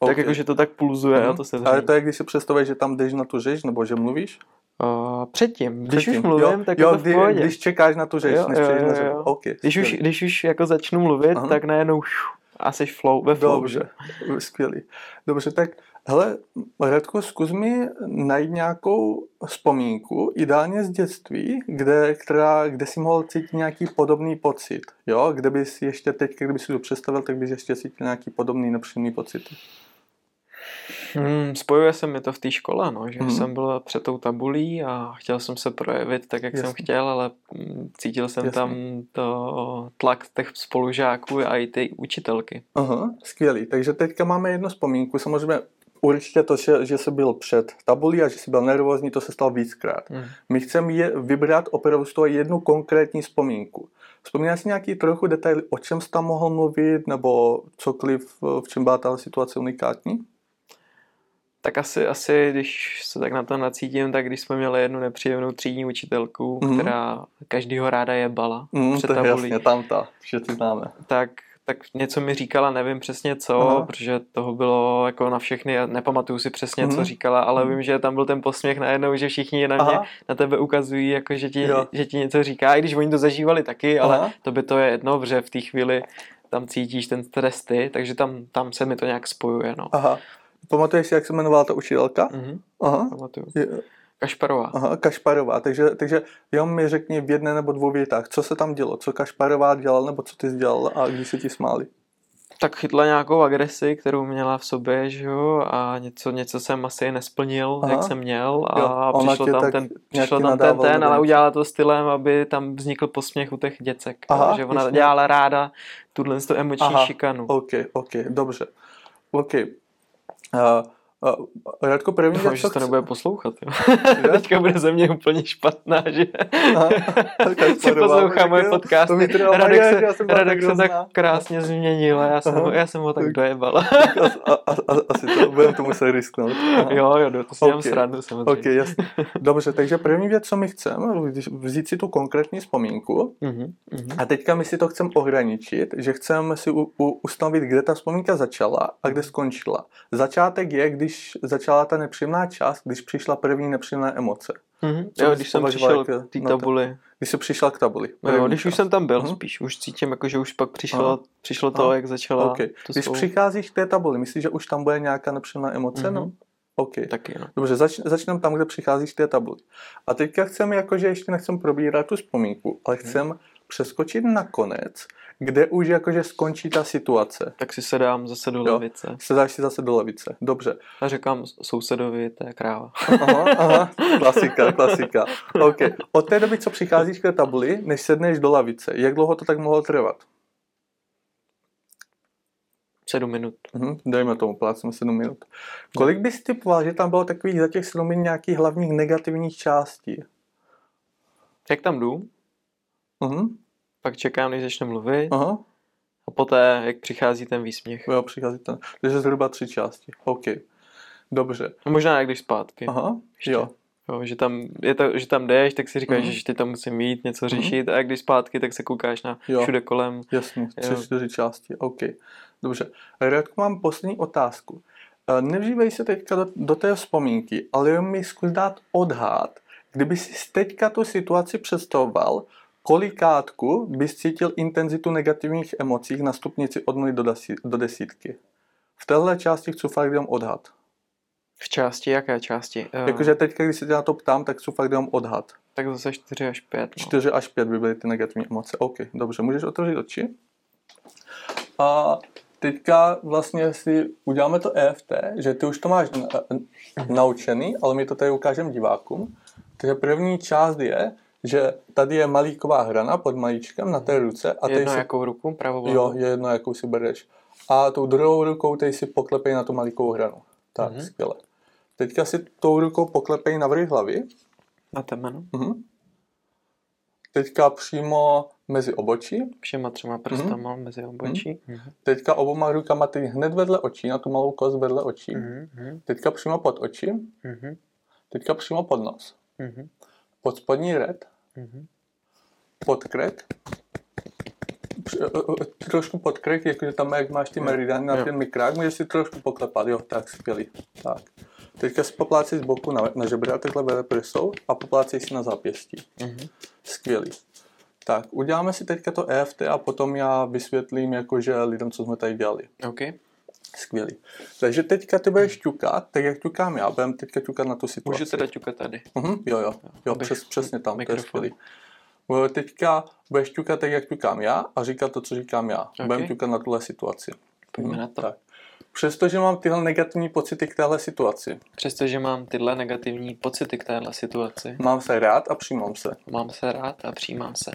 tak Ok. jako, že to tak pulzuje, jo, Mhm. to sevření. Ale to je, když si představíš, že tam jdeš na tu řeč, nebo že mluvíš? Uh, předtím, když Předtím. už mluvím, jo, tak jo, je to v kdy- pohodě. Když čekáš na tu řeč, Jo, než jo, jo, jo. OK, Když už, když už jako začnu mluvit, Aha. tak najednou a jsi flow, ve flow. Dobře, skvělý. Dobře, tak hele, Radko, zkus mi najít nějakou vzpomínku, ideálně z dětství, kde, která, kde si mohl cítit nějaký podobný pocit, jo? Kde bys ještě teď, kdyby si to představil, tak bys ještě cítil nějaký podobný nepříjemný pocit. Hmm, spojuje se mi to v té škole, no, že Mhm. jsem byl před tou tabulí a chtěl jsem se projevit tak, jak jsem Jasně. chtěl, ale mm, cítil jsem Jasně. tam to tlak těch spolužáků a i ty učitelky. Aha, skvělý. Takže teďka máme jednu vzpomínku. Samozřejmě určitě to, že, že jsi byl před tabulí a že jsi byl nervózní, to se stalo víckrát. Hmm. My chceme je vybrat opravdu z toho jednu konkrétní vzpomínku. Vzpomínáš si nějaký trochu detaily, o čem jsi tam mohl mluvit, nebo cokoliv, v čem byla ta situace unikátní? Tak asi, asi, když se tak na to nacítím, tak když jsme měli jednu nepříjemnou třídní učitelku, Mhm. která každýho ráda jebala Mm, před to je tabulí, jasně, tam ta, všichni známe. tak, tak něco mi říkala, nevím přesně co, Aha. protože toho bylo jako na všechny, nepamatuju si přesně, Mhm. co říkala, ale Mhm. vím, že tam byl ten posměch najednou, že všichni na mě, Aha, na tebe ukazují, jako že ti, Jo. že ti něco říká, i když oni to zažívali taky, ale Aha. to by to je jedno, protože v té chvíli tam cítíš ten stres ty, takže tam, tam se mi to nějak spojuje, no. aha. Pamatuješ si, jak se jmenovala ta učitelka? Mhm, Aha. pamatuju. Je, Kašparová. aha, Kašparová. Takže, takže jenom mi řekni v jedné nebo dvou větách, co se tam dělo, co Kašparová dělal, nebo co ty jsi dělal a když se ti smáli. tak chytla nějakou agresi, kterou měla v sobě, že jo, a něco, něco jsem asi nesplnil, Aha. jak jsem měl a Jo, přišlo tam ten, přišlo tam ten, ten, ale udělala to stylem, aby tam vznikl posměch u těch děcek, Aha, jo, že ona jasně. dělala ráda tuhle tu emoční Aha, šikanu. OK, OK, dobře. OK. Uh, Radko, první Doufám, věc, že co se to nebude poslouchat. Jo. (laughs) Teďka bude ze mě úplně špatná, že Aha, (laughs) si poslouchá moje trvalo, Radek se, já jsem Radek se tak krásně změnil a já jsem, Aha. ho, já jsem ho tak Tak. dojebal. (laughs) A, a, a, asi to, budem to muset risknout. Aha. jo, jo, to si dělám Ok. srandu samozřejmě. OK, jasně. Dobře, takže první věc, co my chceme, vzít si tu konkrétní vzpomínku Mhm, mhm. a teďka my si to chceme ohraničit, že chceme si u, u, ustanovit, kde ta vzpomínka začala a kde skončila. Začátek je, když začala ta nepříjemná část, když přišla první nepříjemná emoce. Mhm. Co Jo, když jsem přišel jako- k té no tabuli. Když jsi přišel k tabuli. No jo, první když už část. jsem tam byl Mhm. spíš, už cítím, jako, že už pak přišlo, Aha. přišlo to, Aha. jak začala OK. to Když svou... přicházíš k té tabuli, myslíš, že už tam bude nějaká nepříjemná emoce? Mhm. No? OK. Taky, no. Dobře, zač, začneme tam, kde přicházíš k té tabuli. A teďka chceme, jakože ještě nechcem probírat tu vzpomínku, ale Mhm. chcem přeskočit na konec, kde už jakože skončí ta situace. Tak si sedám zase do Jo. lavice Sedáš si zase do lavice. Dobře. a říkám sousedovi, to je kráva. Aha, aha, (laughs) klasika, klasika. OK. Od té doby, co přicházíš k té tabuli, než sedneš do lavice, jak dlouho to tak mohlo trvat? Sedm minut. Mhm, dejme tomu, plácíme 7 minut. Kolik bys typoval, že tam bylo takových za těch 7 minut nějakých hlavních negativních částí? Jak tam jdu, Mhm, pak čekám, než začne mluvit aha. a poté, jak přichází ten výsměch. Jo, přichází ten. Takže zhruba tři části. OK. Dobře. No možná jak jdeš zpátky. Aha, Ještě. jo. Jo, že, tam, je to, že tam jdeš, tak si říkáš, Mhm. že ty tam musím mít, něco Mhm. řešit a jak jdeš zpátky, tak se koukáš na Jo. všude kolem. Jasně, tři, Jo. čtyři části. OK. Dobře. Radko, mám poslední otázku. Eh, Nevžívej se teďka do, do té vzpomínky, ale jenom mi zkus dát odhad. Kdyby si teďka tu situaci představoval, kolikátku bys cítil intenzitu negativních emocí na stupnici od 0 do, desítky? V téhle části chci fakt jenom odhad. V části, jaké části? Jo. Jakože teďka, když se tě na to ptám, tak chci fakt jenom odhad. Tak zase 4 až 5. No. 4 až 5 by byly ty negativní emoce. OK, dobře, můžeš otevřít oči. A teďka vlastně si uděláme to EFT, že ty už to máš na, naučený, ale my to tady ukážeme divákům. Takže první část je, že tady je malíková hrana pod malíčkem na té ruce. A Jedno si, jakou ruku, pravou Jo, je jedno, jakou si bereš. A tou druhou rukou teď si poklepej na tu malíkovou hranu. Tak, Mhm. mm-hmm. skvěle. Teďka si tou rukou poklepej na vrch hlavy. Na temeno. Mhm. teďka přímo mezi obočí, Všema třema prstama mezi obočí. Mhm. teďka oboma rukama teď hned vedle očí, na tu malou kost vedle očí, Mhm, mhm, teďka přímo pod oči, mhm, teďka přímo pod nos, mhm, pod spodní red, mhm. pod krek, Při- o- o- trošku pod krek, jakože tam, jak máš ty meridiany na Jo. ten mikrák, můžeš si trošku poklepat, jo, tak skvělý. Tak. Teďka si poplácej z boku na, na žebra, takhle vedle prsou a poplácej si na zápěstí. Mhm. Skvělý. Tak, uděláme si teďka to EFT a potom já vysvětlím jakože lidem, co jsme tady dělali. OK. Skvělý. Takže teďka ty budeš ťukat, tak jak ťukám já, budeme teďka ťukat na tu situaci. Můžu teda ťukat tady. Mhm, jo, jo, jo přes, přesně tam, to je mikrofon. skvělý. Teďka budeš ťukat tak, jak ťukám já a říkat to, co říkám já. Okay. Budeme ťukat na tuhle situaci. Pojďme Mhm, na to. Tak. Přestože mám tyhle negativní pocity k téhle situaci, Přestože mám tyhle negativní pocity k téhle situaci, mám se rád a přijímám se. mám se rád a přijímám se.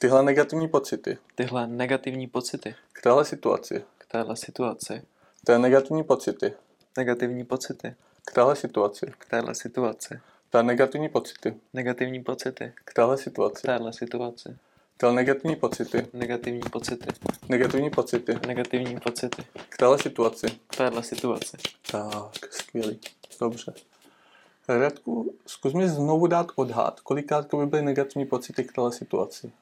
Tyhle negativní pocity Tyhle negativní pocity k téhle situaci, k téhle situaci, to je negativní pocity. Negativní pocity. K téhle situaci, k téhle situaci, to je negativní pocity. Negativní pocity. K téhle k situaci, téhle situaci, to je negativní pocity, negativní pocity, negativní pocity. Negativní pocity. K téhle situaci. k téhle situaci. Tak, skvělý. Dobře. Radku, zkus mi znovu dát odhad, kolikrát by byly negativní pocity k téhle situaci.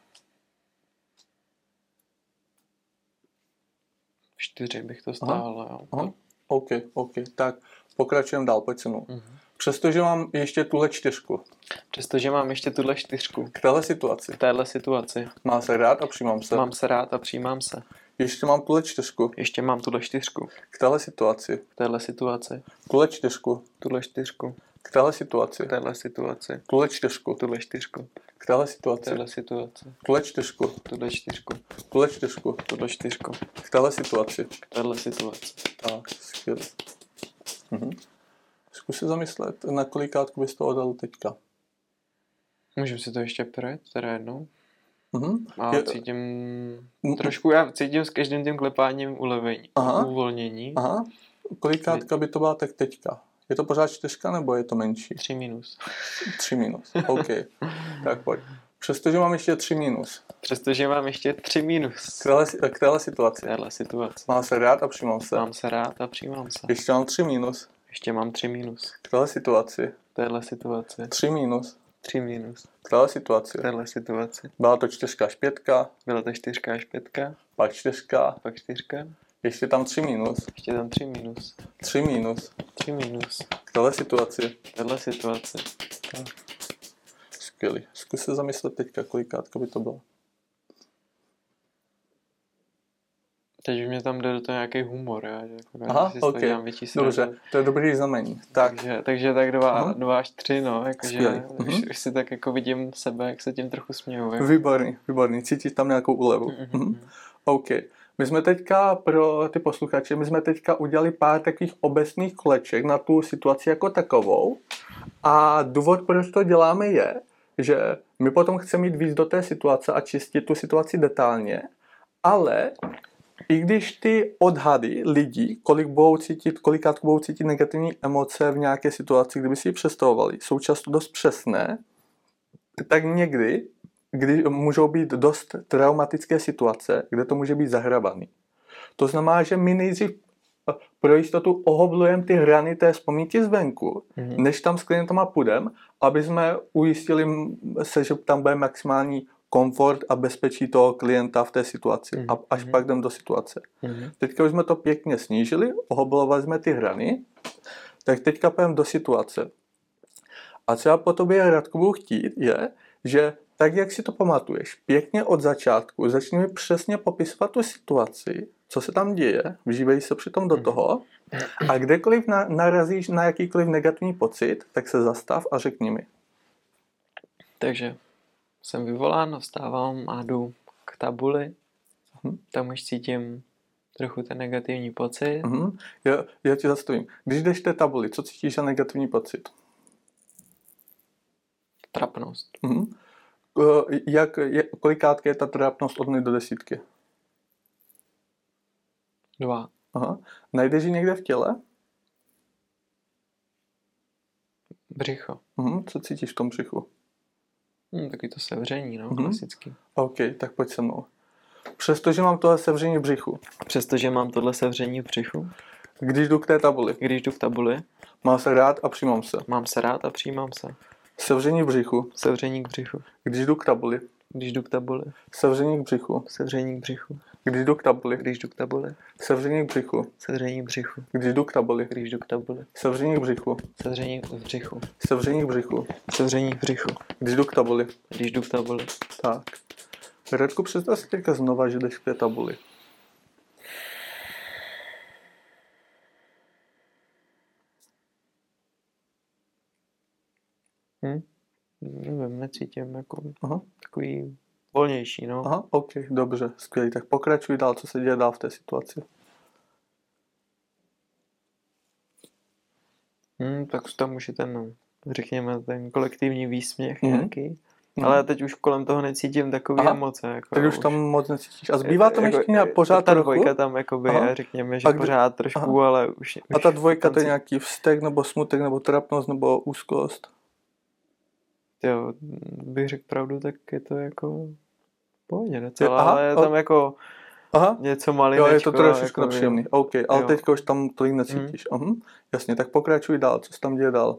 Čtyři bych to stálo, jo. Aha. OK, OK. Tak pokračujeme dál, pojď se mnou. Mhm. Přestože mám ještě tuhle čtyřku Přestože mám ještě tuhle čtyřku k téhle situaci, k téhle situaci, mám se rád a přijímám se. mám se rád a přijímám se. Ještě mám tuhle čtyřku Ještě mám tuhle čtyřku k téhle situaci, k téhle situaci, tuhle čtyřku tuhle čtyřku k téhle situaci, k téhle situaci, tuhle čtyřku tuhle čtyřku k téhle k situaci, téhle situaci, tuhle čtyřku, tuhle čtyřku, tuhle čtyřku tuhle čtyřku k téhle situaci. k téhle situaci. Tak, skvělé. Mhm. Zkus se zamyslet, na kolikátku bys to oddal teďka. Můžeme si to ještě projet, teda jednou. Mhm. A Je- cítím trošku, já cítím s každým tím klepáním ulevení, Aha. uvolnění. Aha, kolikátka by to byla tak teďka? Je to pořád čtyřka nebo je to menší? Tři minus. Tři minus, OK. (laughs) tak pojď. Přestože mám ještě tři minus Přestože mám ještě tři minus k téhle, k téhle situaci, téhle situaci. mám se rád a přijímám se. Mám se rád a přijímám se. Ještě mám tři minus Ještě mám tři minus k téhle situaci, v téhle situaci. tři minus Tři minus k téhle situaci. v téhle situaci. Byla to čtyřka až pětka, Byla to čtyřka až pětka, pak čtyřka, pak čtyřka, ještě tam tři minus, ještě tam tři minus. tři minus Tři minus k téhle situaci. v téhle situaci. Skvělý. Zkus se zamyslet teďka, kolikátka by to bylo. Teď už mě tam jde do toho nějaký humor, já, že jako, Aha, si z toho ok. dělám větší srandu. Dobře, to je dobrý znamení. Tak, Takže, takže tak dva, Aha. dva až tři, no, jakože Skvělý. už, Mhm. už, si tak jako vidím sebe, jak se tím trochu směju. jako. výborný, výborný. Cítíš tam nějakou úlevu. Mhm. Mhm. OK. My jsme teďka pro ty posluchače, my jsme teďka udělali pár takových obecných koleček na tu situaci jako takovou. A důvod, proč to děláme, je, že my potom chceme jít víc do té situace a čistit tu situaci detailně, ale i když ty odhady lidí, kolik budou cítit, kolikrát budou cítit negativní emoce v nějaké situaci, kdyby si ji představovali, jsou často dost přesné, tak někdy kdy můžou být dost traumatické situace, kde to může být zahrabaný. To znamená, že my nejdřív eh, pro jistotu ohoblujeme ty hrany té vzpomínky zvenku, Mhm. než tam s klientama půjdeme, aby jsme ujistili se, že tam bude maximální komfort a bezpečí toho klienta v té situaci. Mhm. A až pak jdeme do situace. Mhm. Teďka už jsme to pěkně snížili, ohoblovali jsme ty hrany, tak teďka půjdeme do situace. A co já po tobě, Radku, budu chtít, je, že tak, jak si to pamatuješ, pěkně od začátku začni mi přesně popisovat tu situaci, co se tam děje, vžívej se přitom do toho a kdekoliv na, narazíš na jakýkoliv negativní pocit, tak se zastav a řekni mi. Takže jsem vyvolán, vstávám a jdu k tabuli. Mhm. Tam už cítím trochu ten negativní pocit. Mhm. Já, já ti zastavím. Když jdeš té tabuli, co cítíš za negativní pocit? Trapnost. Mhm. Eh, Jak, je, kolikátky je ta trápnost od 0 do desítky? Dva. Aha. Najdeš ji někde v těle? Břicho. Mhm. Co cítíš v tom břichu? Hmm, taky to sevření, no, Mhm. klasicky. OK, tak pojď se mnou. Přestože mám tohle sevření v břichu, Přestože mám tohle sevření v břichu, když jdu k té tabuli, když jdu k tabuli, mám se rád a přijímám se. mám se rád a přijímám se. Sevření v břichu, Sevření k břichu. když jdu k tabuli, Když jdu k tabuli, sevření k břichu, sevření k břichu. když jdu k tabuli, Když jdu k tabuli, sevření k břichu, sevření k břichu. když jdu k tabuli, Když jdu k tabuli, sevření k břichu, sevření v břichu. sevření k břichu, Sevření v břichu. když jdu k tabuli. Když jdu k tabuli. Tak. Radku, představ si teďka znova, že jdeš k té tabuli. Hm? Nevím, necítím jako Aha, takový volnější, no. aha, OK, dobře, skvělý. Tak pokračuj dál, co se děje dál v té situaci. Hm, tak tam už je ten, řekněme, ten kolektivní výsměch Mhm. nějaký. No. Ale teď už kolem toho necítím takový Aha. emoce. Jako Teď už tam moc necítíš. A zbývá tam jako- ještě nějak pořád Ta trochu? dvojka tam jakoby Aha. je, řekněme, že A kdy- pořád trošku, Aha. ale už, A už ta dvojka to je nějaký vztek, nebo smutek, nebo trapnost, nebo úzkost? Jo, bych řekl pravdu, tak je to jako v pohodě docela, aha, ale je tam jako Aha, něco jo, malinečko. je to trošičku jakoby. nepříjemný. OK, ale jo. Mhm. teďka už tam tolik necítíš. Uh-huh. Jasně, tak pokračuj dál, co se tam děje dál.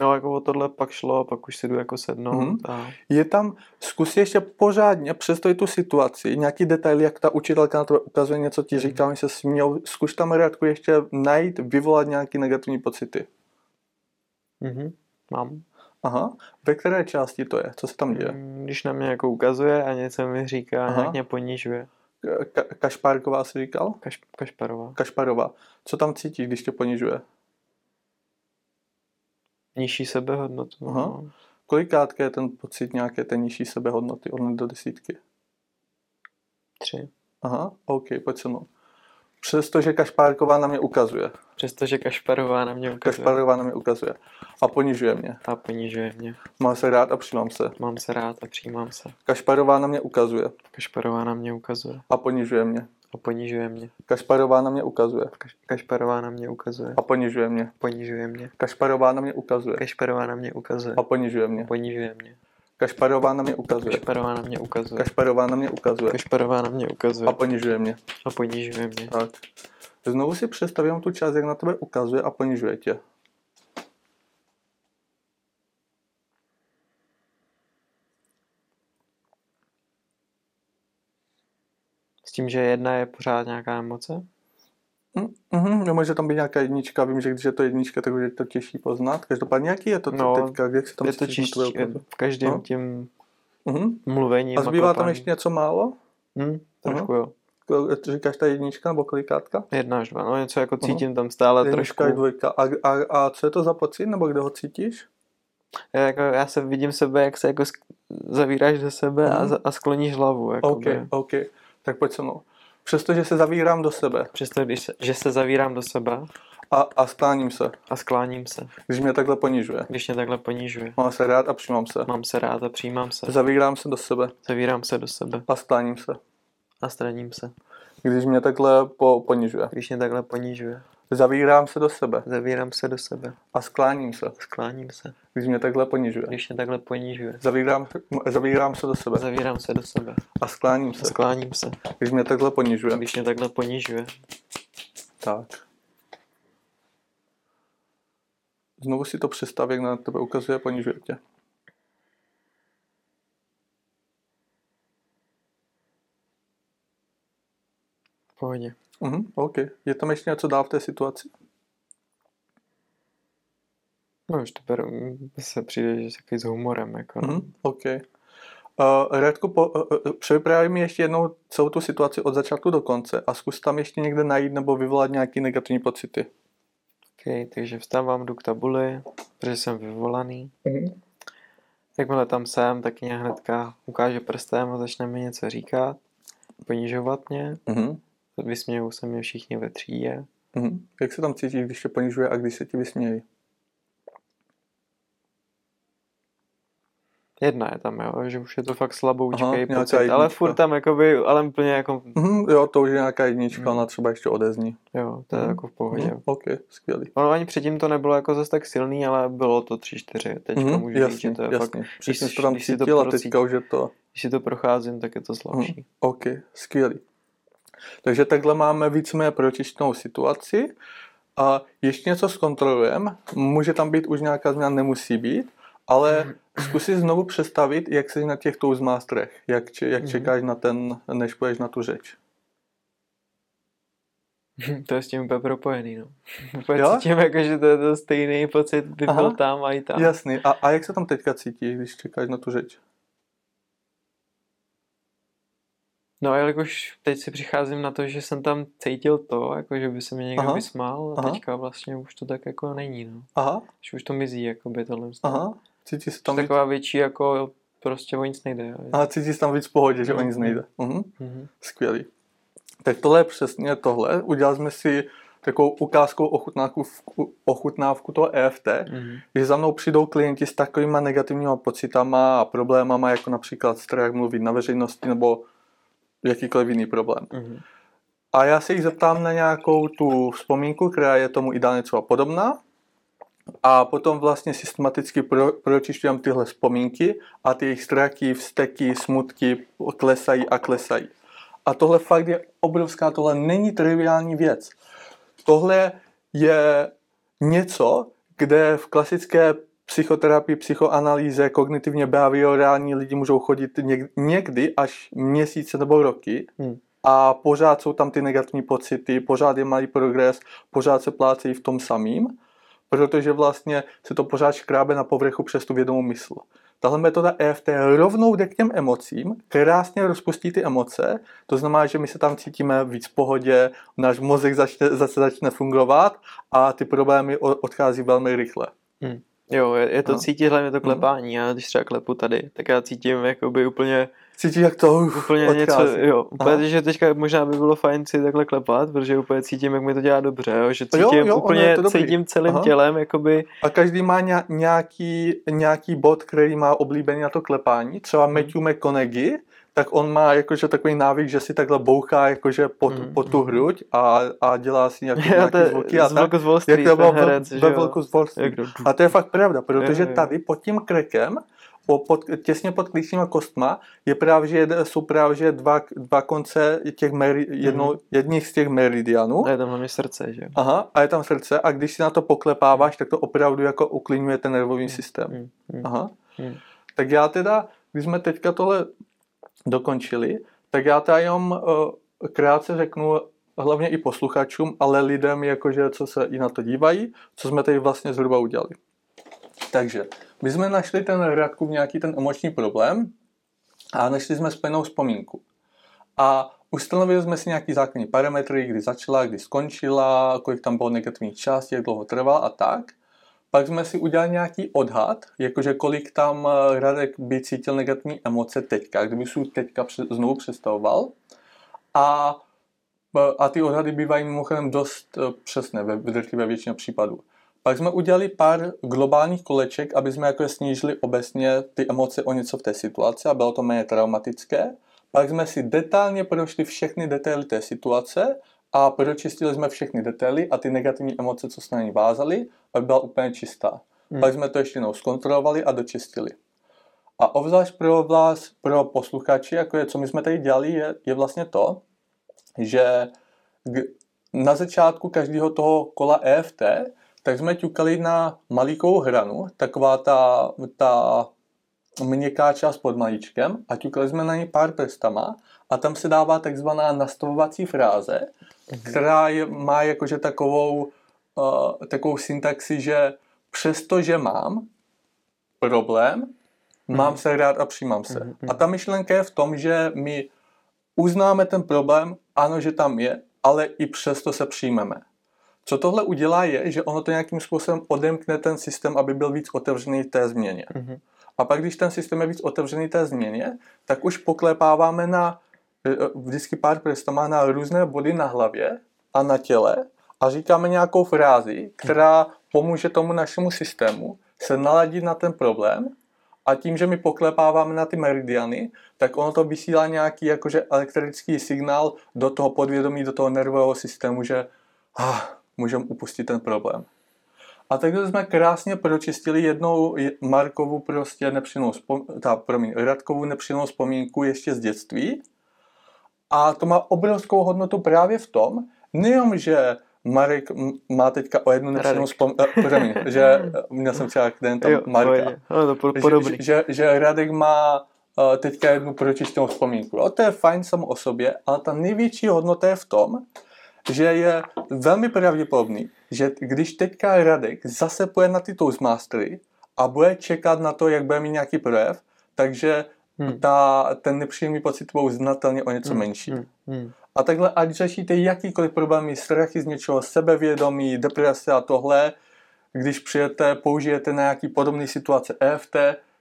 No jako o tohle pak šlo a pak už si jdu jako sednout Mhm. a Je tam, zkus ještě pořádně přestojí tu situaci, nějaký detail, jak ta učitelka na tebe ukazuje něco, ti říká, mi se směl, zkus tam Radku ještě najít, vyvolat nějaký negativní pocity. mhm, mám. Aha, ve které části to je? Co se tam děje? Mm, Když na mě jako ukazuje a něco mi říká, Aha. nějak mě ponižuje. Ka- Kašpárková si říkal? Kaš, Kašparová. Kašparová. Co tam cítíš, když tě ponižuje? Nižší sebehodnotu. Aha. No. Je ten pocit nějaké té nižší sebehodnoty od do desítky? Tři. Aha, OK, pojď se mnou. Přestože Kašpárková na mě ukazuje. Přestože Kašparová na mě ukazuje Kašpárová na mě ukazuje. A ponižuje mě. a ponižuje mě. Mám se rád a přijímám se. Mám se rád a přijímám se. Kašparová na mě ukazuje. Kašparová na mě ukazuje A ponižuje mě. A ponižuje mě. Kašparová na mě ukazuje. Kaš, Kašparová na mě ukazuje A ponižuje mě. ponižuje mě. Kašparová na mě ukazuje. Kašparová na mě ukazuje A ponižuje mě. ponižuje mě. Kašparová na mě ukazuje. Kašparová na mě ukazuje Kašparová na mě ukazuje. Kašparová na mě ukazuje A ponižuje mě. a ponižuje mě. Tak. Znovu si představím tu část, jak na tebe ukazuje a ponižuje tě. Tím, že jedna je pořád nějaká emoce. Mhm, nemůže tam být nějaká jednička, vím, že když je to jednička, tak už je to těžší poznat. Každopádně, jaký je to No, teďka, jak se tam je to čistí, v každém No. tím Mhm. mluvením. A zbývá tam ještě něco málo? Hm, trošku jo. Ko- Říkáš ta jednička nebo kolikátka? Jedna až dva. No něco jako cítím tam stále Jednička trošku. dvojka. A, a, a co je to za pocit, nebo kde ho cítíš? Já, jako, já se vidím sebe, jak se jako zavíráš do sebe a, Mhm. a skloníš hlavu. OK, Jakoby. OK. Tak pojď se mnou. Přestože se zavírám do sebe Přesto, když se, že se zavírám do sebe a, a skláním se, a skláním se, když mě takhle ponižuje. když mě takhle ponižuje. Mám se rád a přijímám se. Mám se rád a přijímám se. Zavírám se do sebe Zavírám se do sebe a skláním se, a straním se, když mě takhle po, ponižuje. když mě takhle ponižuje. Zavírám se do sebe Zavírám se do sebe, a skláním se, skláním se, když mě takhle ponižuje. když mě takhle ponižuje. Zavírám, zavírám se do sebe Zavírám se do sebe a skláním a se, skláním se, když mě takhle ponižuje. když mě takhle ponižuje. Tak. Znovu si to představ, jak na tebe ukazuje a ponižuje tě. Pohodě. Mhm, OK. Je tam ještě něco dál v té situaci? No už to beru, se přijde, že takový s humorem. Jako, no. Mhm, OK. Uh, Radku, po, uh, uh, převyprávěj mi ještě jednou celou tu situaci od začátku do konce a zkus tam ještě někde najít nebo vyvolat nějaký negativní pocity. Okay, takže vstávám, jdu k tabuli, protože jsem vyvolaný. Mhm. Jakmile tam jsem, tak mě hnedka ukáže prstem a začne mi něco říkat, ponižovat mě, Mhm. Vysmějou se mě všichni ve třídě. Mhm. Jak se tam cítíš, když tě ponižuje a když se ti vysmějí? Jedna je tam, jo, že už je to fakt slaboučkej Aha, pocit, ale furt tam jakoby, ale úplně jako, Mhm, jo, to už je nějaká jednička, Mhm. ona třeba ještě odezní. jo, to je Mhm. jako v pohodě. Mhm, OK, skvělý. Ono ani předtím to nebylo jako zase tak silný, ale bylo to 3-4. Teďka Mhm, můžu říct, že to je fakt, jasně. Přesně když- to tam když si to procítí- teďka už je to... když si to procházím, tak je to slabší. OK, skvělý. Takže takhle máme víceméně pročištěnou situaci a ještě něco zkontrolujeme. Může tam být už nějaká změna, nemusí být, ale zkus si znovu představit, jak jsi na těch toastmasterech, jak, če, jak Mhm. čekáš na ten, než půjdeš na tu řeč. (laughs) To je s tím úplně propojený, no. (laughs) Úplně Jo? cítím, jako, že to je to stejný pocit, kdy Aha. byl tam a i tam. Jasný. A, a jak se tam teďka cítíš, když čekáš na tu řeč? No a jelikož teď si přicházím na to, že jsem tam cítil to, jako že by se mi někdo Aha. vysmál a Aha. teďka vlastně už to tak jako není, no. Aha, Že už to mizí, jako by tohle. aha. Cítíš se tam víc, taková větší, jako prostě o nic nejde. Jo. aha, cítíš se tam víc v pohodě, že o nic Mhm. nejde. Mhm. Mhm. Skvělý. Tak tohle je přesně tohle. Udělali jsme si takovou ukázkou ochutnávku, ochutnávku toho EFT, Mhm. že za mnou přijdou klienti s takovýma negativníma pocitama a problémama, jako například strach mluvit na veřejnosti nebo jakýkoliv jiný problém. Mhm. A já se jich zeptám na nějakou tu vzpomínku, která je tomu ideálně třeba podobná. A potom vlastně systematicky pro, pročišťujem tyhle vzpomínky a ty jejich strachy, vzteky, smutky klesají a klesají. A tohle fakt je obrovská, tohle není triviální věc. Tohle je něco, kde v klasické psychoterapii, psychoanalýze, kognitivně behaviorální lidi můžou chodit něk- někdy až měsíce nebo roky Hmm. a pořád jsou tam ty negativní pocity, pořád je malý progres, pořád se plácejí v tom samým, protože vlastně se to pořád škrábe na povrchu přes tu vědomou mysl. Tahle metoda EFT rovnou jde k těm emocím, krásně rozpustí ty emoce, to znamená, že my se tam cítíme víc v pohodě, náš mozek začne, zase začne fungovat a ty problémy odchází velmi rychle. Jo, je, je to No. cítit hlavně to Mhm. klepání. Já když třeba klepu tady, tak já cítím jakoby úplně, Cítíš, jak to úplně odchází. něco, jo, úplně, Aha. že teďka možná by bylo fajn si takhle klepat, protože úplně cítím, jak mi to dělá dobře, jo, že Jo, cítím, jo, ono úplně cítím celým Aha. tělem, jakoby, A každý má ně- nějaký, nějaký bod, který má oblíbený na to klepání. Třeba Mhm. Matthew McConaughey, tak on má jakože takový návyk, že si takhle bouchá jakože po, tu, Mhm, po tu mhm. hruď a, a dělá si nějaký, (laughs) nějaký to je zvuky a tak. Z Wall Jak to bylo ten herec, ve, že ve jo. Velku z Wall Street. A to je fakt pravda, protože jo, jo. tady pod tím krekem, o, pod, těsně pod klíčníma kostma, je právě, že jsou právě že dva, dva konce těch meri, jedno, Mhm. jedních z těch meridianů. A je tam hlavně srdce, že. Aha, a je tam srdce a když si na to poklepáváš, tak to opravdu jako uklidňuje ten nervový systém. Mm, mm. Aha. Hmm. Tak já teda, když jsme teďka tohle dokončili, tak já teda jenom uh, krátce řeknu hlavně i posluchačům, ale lidem, jakože co se i na to dívají, co jsme tady vlastně zhruba udělali. Takže, my jsme našli ten Radkův nějaký ten emoční problém a našli jsme spojenou vzpomínku. A ustanovili jsme si nějaký základní parametry, kdy začala, kdy skončila, kolik tam bylo negativních částí, jak dlouho trvala a tak. Pak jsme si udělali nějaký odhad, jakože kolik tam eh, Radek by cítil negativní emoce teďka, kdyby si teďka znovu představoval. A, eh, a ty odhady bývají mimochodem dost eh, přesné ve drtivé většině případů. Pak jsme udělali pár globálních koleček, aby jsme jako snížili obecně ty emoce o něco v té situaci a bylo to méně traumatické. Pak jsme si detailně prošli všechny detaily té situace a pročistili jsme všechny detaily a ty negativní emoce, co se na ní vázaly, aby byla úplně čistá. Hmm. Pak jsme to ještě jednou zkontrolovali a dočistili. A obzvlášť pro vás, pro posluchači, jako je, co my jsme tady dělali, je, je vlastně to, že g- na začátku každého toho kola EFT, tak jsme ťukali na malikou hranu, taková ta, ta měkká část pod malíčkem a ťukali jsme na ní pár prstama a tam se dává takzvaná nastavovací fráze, která je, má jakože takovou, uh, takovou syntaxi, že přestože mám problém, mám se rád a přijímám se. Mhm. A ta myšlenka je v tom, že my uznáme ten problém, ano, že tam je, ale i přesto se přijmeme. Co tohle udělá je, že ono to nějakým způsobem odemkne ten systém, aby byl víc otevřený té změně. Mhm. A pak, když ten systém je víc otevřený té změně, tak už poklepáváme na vždycky pár prstama na různé body na hlavě a na těle a říkáme nějakou frázi, která pomůže tomu našemu systému se naladit na ten problém a tím, že my poklepáváme na ty meridiany, tak ono to vysílá nějaký jakože elektrický signál do toho podvědomí, do toho nervového systému, že ah, můžeme upustit ten problém. A takhle jsme krásně pročistili jednou Markovu prostě vzpomínku, ta, promiň, Radkovu nepříjemnou vzpomínku ještě z dětství. A to má obrovskou hodnotu právě v tom, nejenom, že Marek má teďka o jednu nepříjemnou vzpomínku, eh, (laughs) že měl jsem třeba den tam jo, Marka. Jo, to podobný. Že, že, že Radek má uh, teďka jednu pročištěnou vzpomínku. Jo, to je fajn samo o sobě, ale ta největší hodnota je v tom, že je velmi pravděpodobný, že když teďka Radek zase půjde na ty Toastmastery a bude čekat na to, jak bude mít nějaký projev, takže hmm. ta, ten nepříjemný pocit budou znatelně o něco hmm. menší. Hmm. Hmm. A takhle, ať řešíte jakýkoliv problémy, strachy z něčeho, sebevědomí, deprese a tohle, když přijete, použijete na nějaký podobný situace EFT,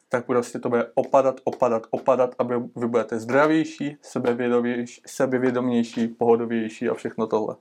tak prostě to bude opadat, opadat, opadat, aby vy budete zdravější, sebevědomější, sebevědomější, pohodovější a všechno tohle.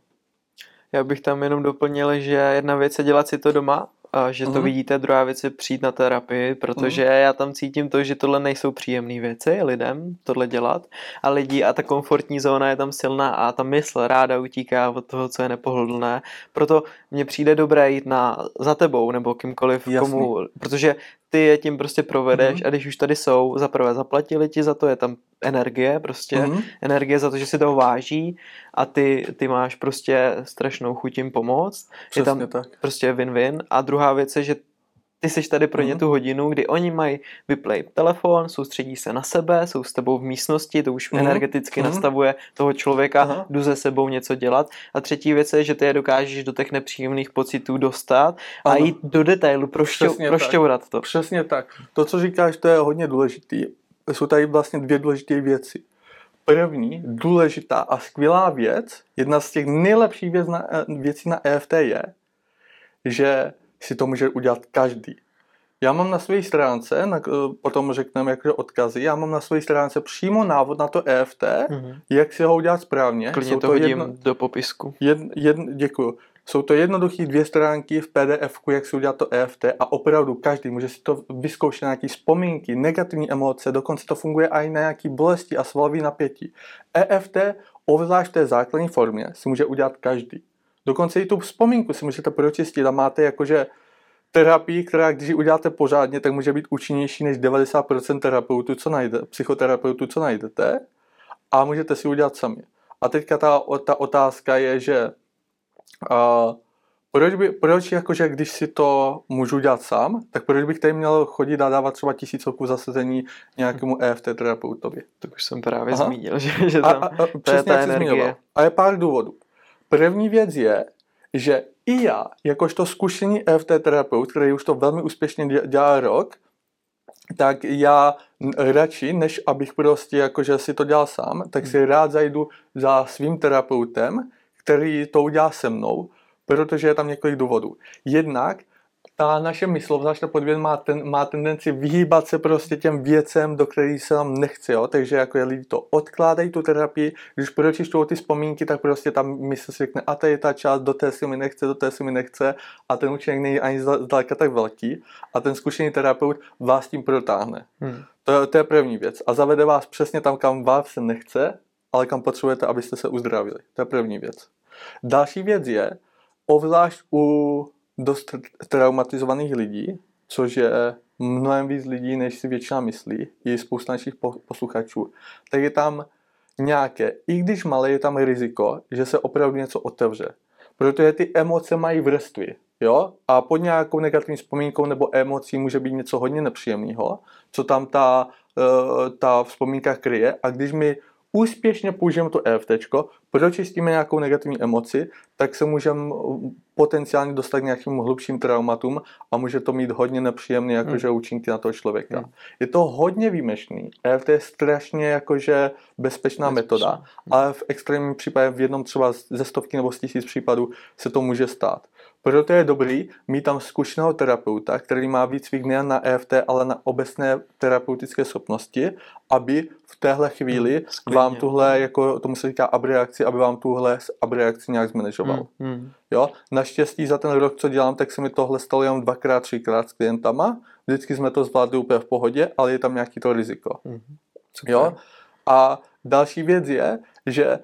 Já bych tam jenom doplnil, že jedna věc je dělat si to doma, a že to uh-huh. vidíte, druhá věc je přijít na terapii, protože uh-huh. já tam cítím to, že tohle nejsou příjemné věci lidem, tohle dělat a lidi a ta komfortní zóna je tam silná a ta mysl ráda utíká od toho, co je nepohodlné, proto mně přijde dobré jít na, za tebou nebo kýmkoliv, Jasný. komu, protože ty je tím prostě provedeš mm-hmm. a když už tady jsou, za prvé zaplatili ti za to, je tam energie, prostě mm-hmm. energie za to, že si toho váží a ty, ty máš prostě strašnou chuť jim pomoct. Přesně je tam tak. prostě win-win. A druhá věc je, že ty jsi tady pro ně mhm. tu hodinu, kdy oni mají vyplay telefon, soustředí se na sebe, jsou s tebou v místnosti, to už mm. energeticky mm. nastavuje toho člověka, Aha. jdu se sebou něco dělat. A třetí věc je, že ty je dokážeš do těch nepříjemných pocitů dostat a ano. jít do detailu, prošťou, prošťourat to. Přesně tak. To, co říkáš, to je hodně důležitý. Jsou tady vlastně dvě důležité věci. První, důležitá a skvělá věc, jedna z těch nejlepších věc na, eh, věcí na EFT je, že si to může udělat každý. Já mám na své stránce, na, eh, potom řekneme jakže odkazy, já mám na své stránce přímo návod na to EFT, mm-hmm. jak si ho udělat správně. Klidně Jsou to, hodím jedno, do popisku. Jed, jed, děkuju. Jsou to jednoduché dvě stránky v PDF, jak si udělat to EFT a opravdu každý může si to vyzkoušet na nějaké vzpomínky, negativní emoce, dokonce to funguje i na nějaké bolesti a svalový napětí. EFT, obzvlášť v té základní formě, si může udělat každý. Dokonce i tu vzpomínku si můžete pročistit a máte jakože terapii, která když ji uděláte pořádně, tak může být účinnější než 90% terapeutů, co najde, psychoterapeutů, co najdete a můžete si udělat sami. A teďka ta, ta otázka je, že uh, proč, by, proč jakože když si to můžu dělat sám, tak proč bych tady měl chodit a dávat třeba tisícovku zasazení nějakému EFT terapeutovi? Tak už jsem právě Aha. zmínil, že, že tam a, a, a, to je ta energie. A je pár důvodů. První věc je, že i já, jakožto zkušený EFT terapeut, který už to velmi úspěšně dělá rok, tak já radši, než abych prostě jakože si to dělal sám, tak si rád zajdu za svým terapeutem, který to udělá se mnou, protože je tam několik důvodů. Jednak ta naše mysl, ta podvěd, má, ten, má tendenci vyhýbat se prostě těm věcem, do kterých se nám nechce, jo? takže jako je lidi to odkládají tu terapii, když pročišťují ty vzpomínky, tak prostě tam mysl si řekne, a to je ta část, do té si mi nechce, do té si mi nechce a ten účinek není ani zdaleka tak velký a ten zkušený terapeut vás tím protáhne. Hmm. To, to je první věc a zavede vás přesně tam, kam vás se nechce, ale kam potřebujete, abyste se uzdravili. To je první věc. Další věc je, obzvlášť u dost traumatizovaných lidí, což je mnohem víc lidí, než si většina myslí, je spousta našich posluchačů, tak je tam nějaké, i když malé, je tam riziko, že se opravdu něco otevře. Protože ty emoce mají vrstvy. Jo? A pod nějakou negativní vzpomínkou nebo emocí může být něco hodně nepříjemného, co tam ta, eh, ta vzpomínka kryje. A když my úspěšně použijeme to EFT, pročistíme nějakou negativní emoci, tak se můžeme potenciálně dostat k nějakým hlubším traumatům a může to mít hodně nepříjemné jakože hmm. účinky na toho člověka. Hmm. Je to hodně výjimečný. EFT je strašně jakože bezpečná Bezpečný. metoda, hmm. ale v extrémním případě v jednom třeba ze stovky nebo z tisíc případů se to může stát. Proto je dobrý mít tam zkušeného terapeuta, který má výcvik nejen na EFT, ale na obecné terapeutické schopnosti, aby v téhle chvíli Hmm, sklidně. vám tuhle, jako tomu se říká abreakci, aby vám tuhle abreakci nějak zmanéžoval. Hmm, hmm. Jo? Naštěstí za ten rok, co dělám, tak se mi tohle stalo jenom dvakrát, třikrát s klientama. Vždycky jsme to zvládli úplně v pohodě, ale je tam nějaký to riziko. Super. Jo? A další věc je, že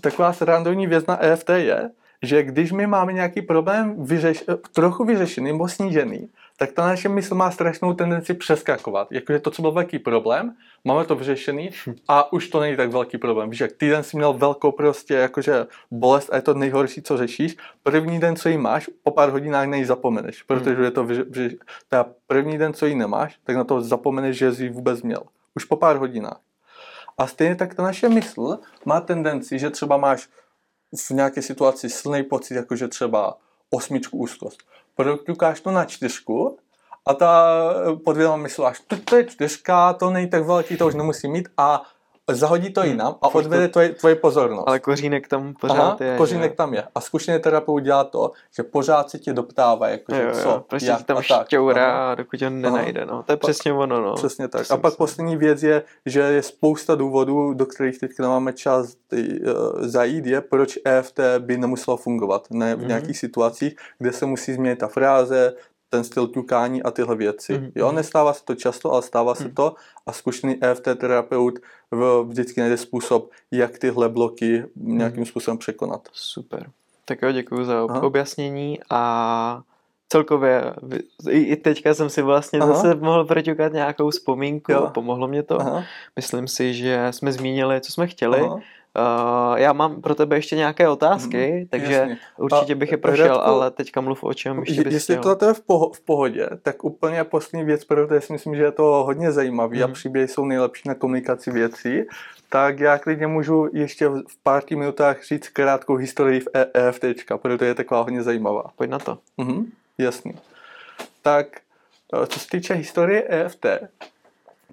taková srandovní věc na EFT je, že když my máme nějaký problém vyřeš, trochu vyřešený nebo snížený, tak ta naše mysl má strašnou tendenci přeskakovat. Jakože to, co byl velký problém, máme to vyřešený a už to není tak velký problém. Víš, jak týden si měl velkou prostě jakože bolest a je to nejhorší, co řešíš. První den, co jí máš, po pár hodinách na ní zapomeneš, protože je to vyře, vyře, teda první den, co jí nemáš, tak na to zapomeneš, že jsi ji vůbec měl. Už po pár hodinách. A stejně tak ta naše mysl má tendenci, že třeba máš v nějaké situaci silný pocit, jakože třeba osmičku úzkost. Proťukáš to na čtyřku a ta podvědomá mysl až, to, to je čtyřka, to není tak velký, to už nemusí mít a zahodí to jinam a to- odvede tvoje, tvoje pozornost. Ale kořínek tam pořád Aha, je. kořínek že? tam je. A zkušený terapeut dělá to, že pořád se tě doptává, jakože Jo, jo, co, prostě jak tam a tak. Aha. šťourá, dokud ho nenajde. No. To je Pa- přesně ono. No. Přesně tak. To A pak poslední věc je, že je spousta důvodů, do kterých teď nemáme čas ty, uh, zajít, je, proč EFT by nemuselo fungovat ne, v Mhm. nějakých situacích, kde se musí změnit ta fráze, ten styl ťukání a tyhle věci. Mhm, Jo, mhm. nestává se to často, ale stává se Mhm. to a zkušený EFT terapeut vždycky najde způsob, jak tyhle bloky nějakým způsobem překonat. Super. Tak jo, děkuji za Aha. objasnění a celkově i teďka jsem si vlastně Aha. zase mohl proťukat nějakou vzpomínku, Jo. pomohlo mě to. Aha, Myslím si, že jsme zmínili, co jsme chtěli. aha. Uh, já mám pro tebe ještě nějaké otázky, Mhm, takže jasně. určitě bych je prošel, Radku, ale teďka mluv o čem ještě Je- bys Jestli chtěl. to je v, poho- v pohodě, tak úplně poslední věc, protože si myslím, že je to hodně zajímavý a Mhm. příběhy jsou nejlepší na komunikaci věcí, tak já klidně můžu ještě v pár minutách říct krátkou historii v EFT, protože je taková hodně zajímavá. Pojď na to. Mhm, jasný. Tak, eh, co se týče historie EFT,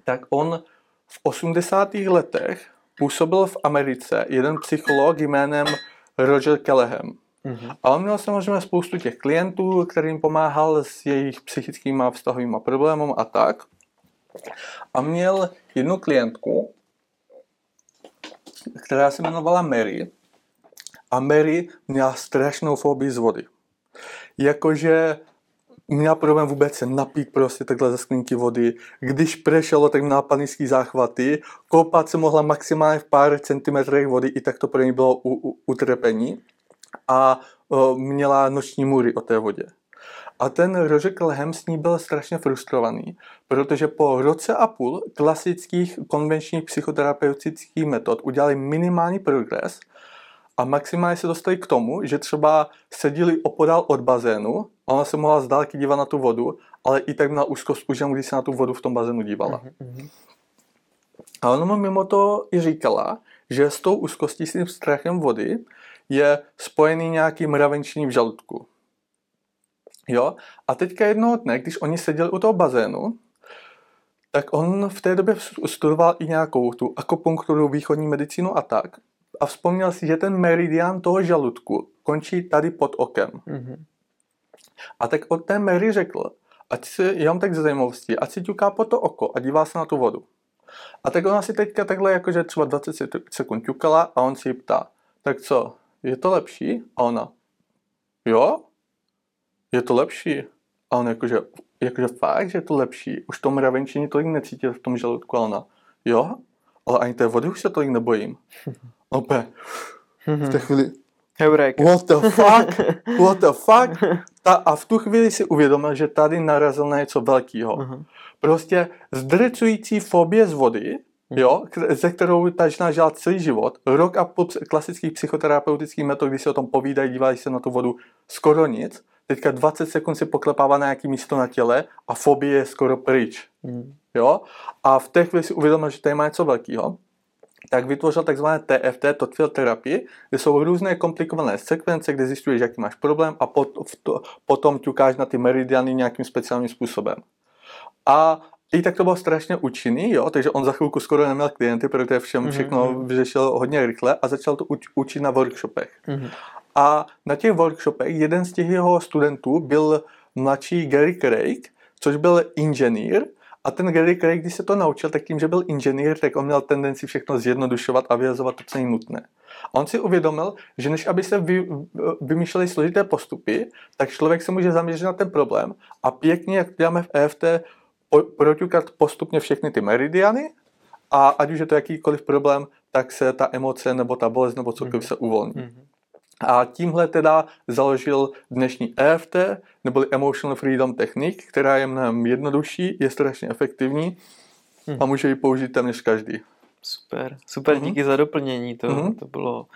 tak on v 80. letech působil v Americe jeden psycholog jménem Roger Callahan. Mhm. A on měl samozřejmě spoustu těch klientů, kterým pomáhal s jejich psychickými a vztahovými problémy a tak. A měl jednu klientku, která se jmenovala Mary. A Mary měla strašnou fobii z vody. Jakože měla problém vůbec se napít prostě takhle ze sklinky vody. Když prešelo, tak měla panický záchvaty. Koupat se mohla maximálně v pár centimetrech vody, i tak to pro ní bylo u, u, utrpení. A o, měla noční můry o té vodě. A ten Roger Kelhem s ní byl strašně frustrovaný, protože po roce a půl klasických konvenčních psychoterapeutických metod udělali minimální progres a maximálně se dostali k tomu, že třeba seděli opodál od bazénu ona se mohla z dálky dívat na tu vodu, ale i tak měla úzkost už jenom, když se na tu vodu v tom bazénu dívala. Mhm. A ona mu mimo to i říkala, že s tou úzkostí, s tím strachem vody je spojený nějaký mravenčení v žaludku. Jo? A teďka jednoho dne, když oni seděli u toho bazénu, tak on v té době studoval i nějakou tu akupunkturu, východní medicínu a tak. A vzpomněl si, že ten meridian toho žaludku končí tady pod okem. Mhm. A tak od té Mary řekl, ať si, jenom tak ze zajímavosti, ať si ťuká po to oko a dívá se na tu vodu. A tak ona si teďka takhle jakože třeba 20 sek- sekund ťukala a on si ji ptá, tak co, je to lepší? A ona, jo, je to lepší. A on jakože, jakože fakt, že je to lepší. Už to mravenčení tolik necítil v tom žaludku. A ona, jo, ale ani té vody už se tolik nebojím. (laughs) Opět, v té chvíli, Heureka. What the (laughs) fuck? What the fuck? Ta, a v tu chvíli si uvědomil, že tady narazil na něco velkého. Mhm. Prostě zdrcující fobie z vody, jo, k- ze kterou ta žena žila celý život, rok a půl klasických psychoterapeutických metod, kdy se o tom povídají, dívají se na tu vodu, skoro nic. Teďka 20 sekund si poklepává na nějaký místo na těle a fobie je skoro pryč. Mhm. Jo? A v té chvíli si uvědomil, že tady má něco velkého, tak vytvořil takzvané TFT, Thought Field terapii, kde jsou různé komplikované sekvence, kde zjistuješ, jaký máš problém a pot, v to, potom ťukáš na ty meridiany nějakým speciálním způsobem. A i tak to bylo strašně účinný, jo, takže on za chvilku skoro neměl klienty, protože všem Mhm, všechno mhm. vyřešil hodně rychle a začal to uč, učit na workshopech. Mhm. A na těch workshopech jeden z těch jeho studentů byl mladší Gary Craig, což byl inženýr, a ten Gary Craig, když se to naučil, tak tím, že byl inženýr, tak on měl tendenci všechno zjednodušovat a vyjazovat to, co je nutné. A on si uvědomil, že než aby se vy, vymýšleli složité postupy, tak člověk se může zaměřit na ten problém a pěkně, jak děláme v EFT, proťukat postupně všechny ty meridiany a ať už je to jakýkoliv problém, tak se ta emoce nebo ta bolest nebo cokoliv mm-hmm. se uvolní. Mm-hmm. A tímhle teda založil dnešní EFT, neboli Emotional Freedom Technique, která je mnohem jednodušší, je strašně efektivní a může ji použít téměř každý. Super, super, mm-hmm. díky za doplnění, to, mm-hmm. to bylo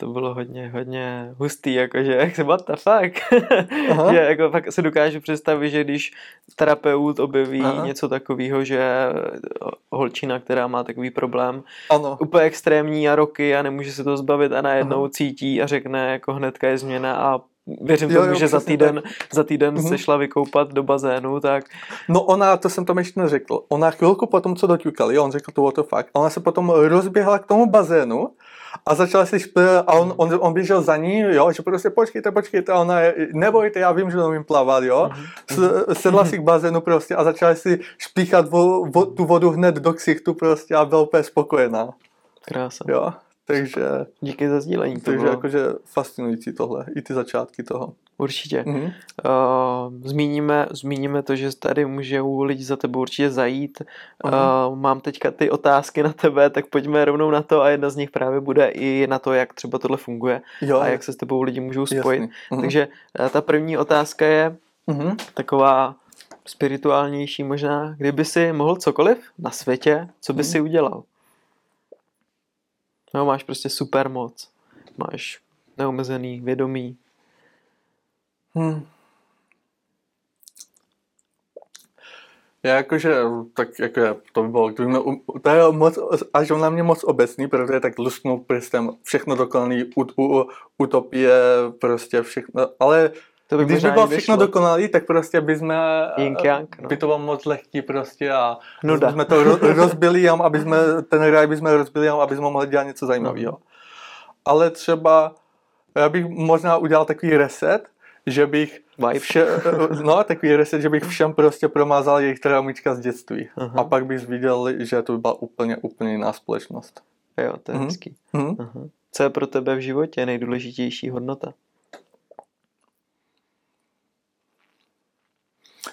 to bylo hodně, hodně hustý, jakože, jak (laughs) se, what the fuck? že jako fakt si dokážu představit, že když terapeut objeví Aha. něco takového, že holčina, která má takový problém, ano. úplně extrémní a roky a nemůže se to zbavit a najednou Aha. cítí a řekne, jako hnedka je změna a věřím jo, tomu, jo, že za týden, tak. za týden mm-hmm. se šla vykoupat do bazénu, tak... No ona, to jsem tam ještě neřekl, ona chvilku potom, co doťukali, on řekl to what the fuck, ona se potom rozběhla k tomu bazénu a začala si špět a on, on, on běžel za ní, jo, že prostě počkejte, počkejte, a ona, nebojte, já vím, že umím plavat, jo. Mm-hmm. Sedla si k bazénu prostě a začala si špíchat vo, vo, tu vodu hned do ksichtu prostě a byla úplně spokojená. Krása. Jo. Takže... Díky za sdílení. To takže bylo... jakože fascinující tohle, i ty začátky toho. Určitě. Mm-hmm. Uh, zmíníme, zmíníme to, že tady můžou lidi za tebou určitě zajít. Uh, mám teďka ty otázky na tebe, tak pojďme rovnou na to a jedna z nich právě bude i na to, jak třeba tohle funguje jo, a jak se s tebou lidi můžou spojit. Mm-hmm. Takže uh, ta první otázka je mm-hmm. taková spirituálnější možná. Kdyby si mohl cokoliv na světě, co by mm-hmm. si udělal? No, máš prostě super moc. Máš neomezený vědomí. Hmm. Já jakože, tak jako to by bylo, kdyby mě, to je moc, až na mě moc obecný, protože tak lusknout prstem, všechno dokonalý, utopie, prostě všechno, ale to by Když by bylo všechno dokonalý, tak prostě by jsme, Yang, no. by to bylo moc lehký prostě a Nuda. jsme to rozbili, aby jsme, ten ráj by jsme rozbili, aby jsme mohli dělat něco zajímavého. No. Ale třeba, já bych možná udělal takový reset, že bych vše, no takový reset, že bych všem prostě promázal jejich traumička z dětství. Uh-huh. A pak bych viděl, že to by byla úplně, úplně jiná společnost. Jo, to je uh-huh. hezký. Uh-huh. Co je pro tebe v životě nejdůležitější hodnota?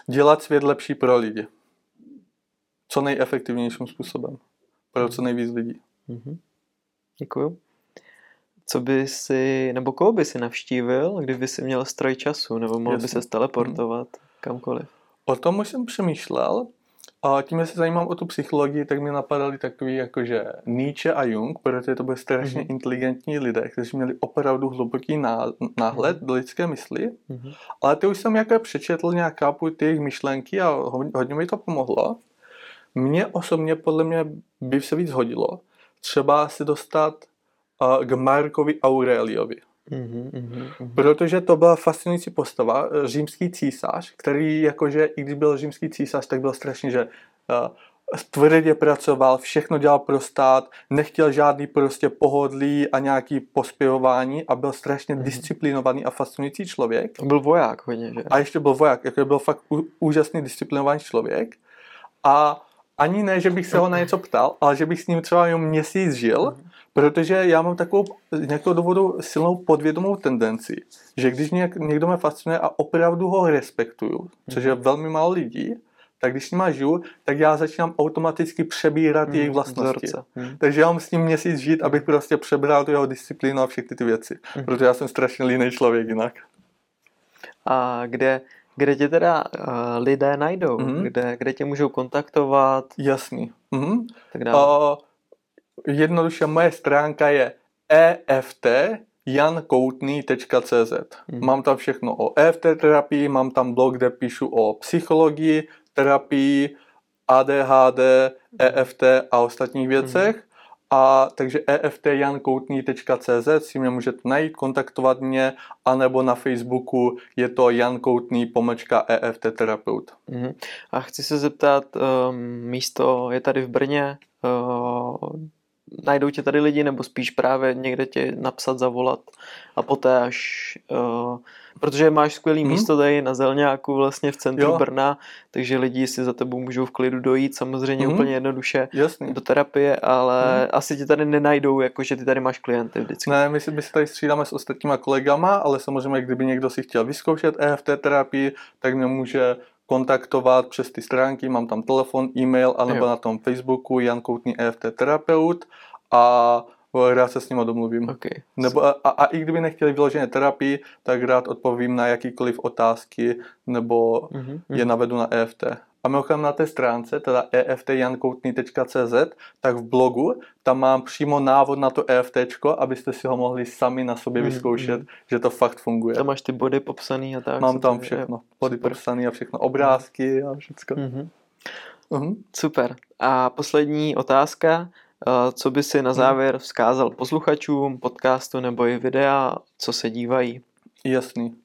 Dělat svět lepší pro lidi. Co nejefektivnějším způsobem. Pro co nejvíc lidí. Mm-hmm. Děkuju. Co by si, nebo koho by si navštívil, kdyby si měl stroj času, nebo mohl Jasně. by se teleportovat mm. kamkoliv? O tom už jsem přemýšlel a tím, že se zajímám o tu psychologii, tak mi napadaly takový jakože Nietzsche a Jung, protože to byly strašně mm-hmm. inteligentní lidé, kteří měli opravdu hluboký náhled mm-hmm. do lidské mysli. Mm-hmm. Ale ty už jsem jako přečetl nějak chápu ty jejich myšlenky a hodně mi to pomohlo. Mně osobně podle mě by se víc hodilo třeba se dostat uh, k Markovi Aureliovi. Mm-hmm, mm-hmm. Protože to byla fascinující postava, eh, římský císař, který jakože, i když byl římský císař, tak byl strašně, že uh, tvrdě pracoval, všechno dělal pro stát, nechtěl žádný prostě pohodlí a nějaký pospěvování a byl strašně mm-hmm. disciplinovaný a fascinující člověk. Byl voják hodně, že? A ještě byl voják, jako byl fakt úžasný disciplinovaný člověk. A ani ne, že bych se ho na něco ptal, ale že bych s ním třeba jenom měsíc žil, mm-hmm Protože já mám takovou z nějakého důvodu silnou podvědomou tendenci, že když mě, někdo mě fascinuje a opravdu ho respektuju, což je mhm. velmi málo lidí, tak když s ním žiju, tak já začínám automaticky přebírat hmm, jejich vlastnosti. Hmm. Takže já mám s ním měsíc žít, abych prostě přebral tu jeho disciplínu a všechny ty věci. Hmm. Protože já jsem strašně líný člověk jinak. A kde, kde tě teda uh, lidé najdou? Hmm. Kde, kde tě můžou kontaktovat? Jasný. Hmm. Tak dále. Uh, jednoduše moje stránka je eft jankoutný.cz. Hmm. Mám tam všechno o EFT terapii, mám tam blog, kde píšu o psychologii, terapii, ADHD, EFT a ostatních věcech. Hmm. A takže eftjankoutný.cz si mě můžete najít, kontaktovat mě, anebo na Facebooku je to Jan Koutný pomlčka EFT terapeut. Mm-hmm. A chci se zeptat, um, místo je tady v Brně, uh, najdou tě tady lidi, nebo spíš právě někde tě napsat, zavolat a poté až, uh, protože máš skvělý hmm. místo tady na Zelňáku vlastně v centru jo. Brna, takže lidi si za tebou můžou v klidu dojít, samozřejmě hmm. úplně jednoduše Jasný. do terapie, ale hmm. asi tě tady nenajdou, jakože ty tady máš klienty vždycky. Ne, my si, my si tady střídáme s ostatníma kolegama, ale samozřejmě, kdyby někdo si chtěl vyzkoušet EFT terapii, tak mě může kontaktovat přes ty stránky, mám tam telefon, e-mail, anebo jo. na tom Facebooku Jan Koutný EFT terapeut a rád se s nimi domluvím. Okay. Nebo, a, a i kdyby nechtěli vyloženě terapii, tak rád odpovím na jakýkoliv otázky nebo mm-hmm. je navedu na EFT. A mimochodem na té stránce, teda eftjankoutný.cz, tak v blogu, tam mám přímo návod na to EFT, abyste si ho mohli sami na sobě mm, vyzkoušet, mm. že to fakt funguje. Tam máš ty body popsaný a tak. Mám tam všechno, body Super. popsaný a všechno, obrázky a všechno. Mm-hmm. Uh-huh. Super. A poslední otázka. Eh, co by si na mhm. závěr vzkázal posluchačům podcastu nebo i videa, co se dívají? Jasný.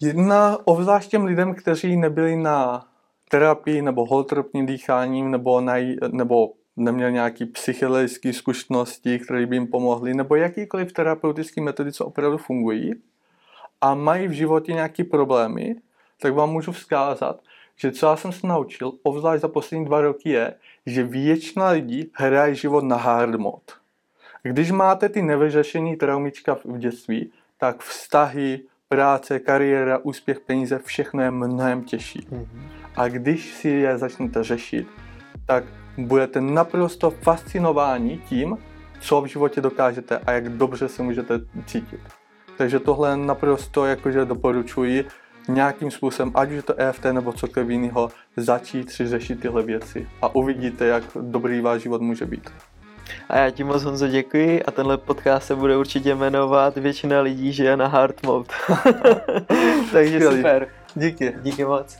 Jedna obzvlášť těm lidem, kteří nebyli na terapii nebo holotropním dýcháním nebo, na, nebo neměli nějaké psychologické zkušenosti, které by jim pomohly, nebo jakýkoliv terapeutické metody, co opravdu fungují a mají v životě nějaké problémy, tak vám můžu vzkázat, že co já jsem se naučil, obzvlášť za poslední dva roky, je, že většina lidí hraje život na hard mod. Když máte ty nevyřešený traumička v dětství, tak vztahy, práce, kariéra, úspěch, peníze, všechno je mnohem těžší. Mm-hmm. A když si je začnete řešit, tak budete naprosto fascinováni tím, co v životě dokážete a jak dobře se můžete cítit. Takže tohle naprosto jakože doporučuji nějakým způsobem, ať už je to EFT nebo cokoliv jiného, začít si řešit tyhle věci a uvidíte, jak dobrý váš život může být. A já ti moc Honzo děkuji a tenhle podcast se bude určitě jmenovat Většina lidí žije na hard mode. (laughs) Takže super. Díky. Díky moc.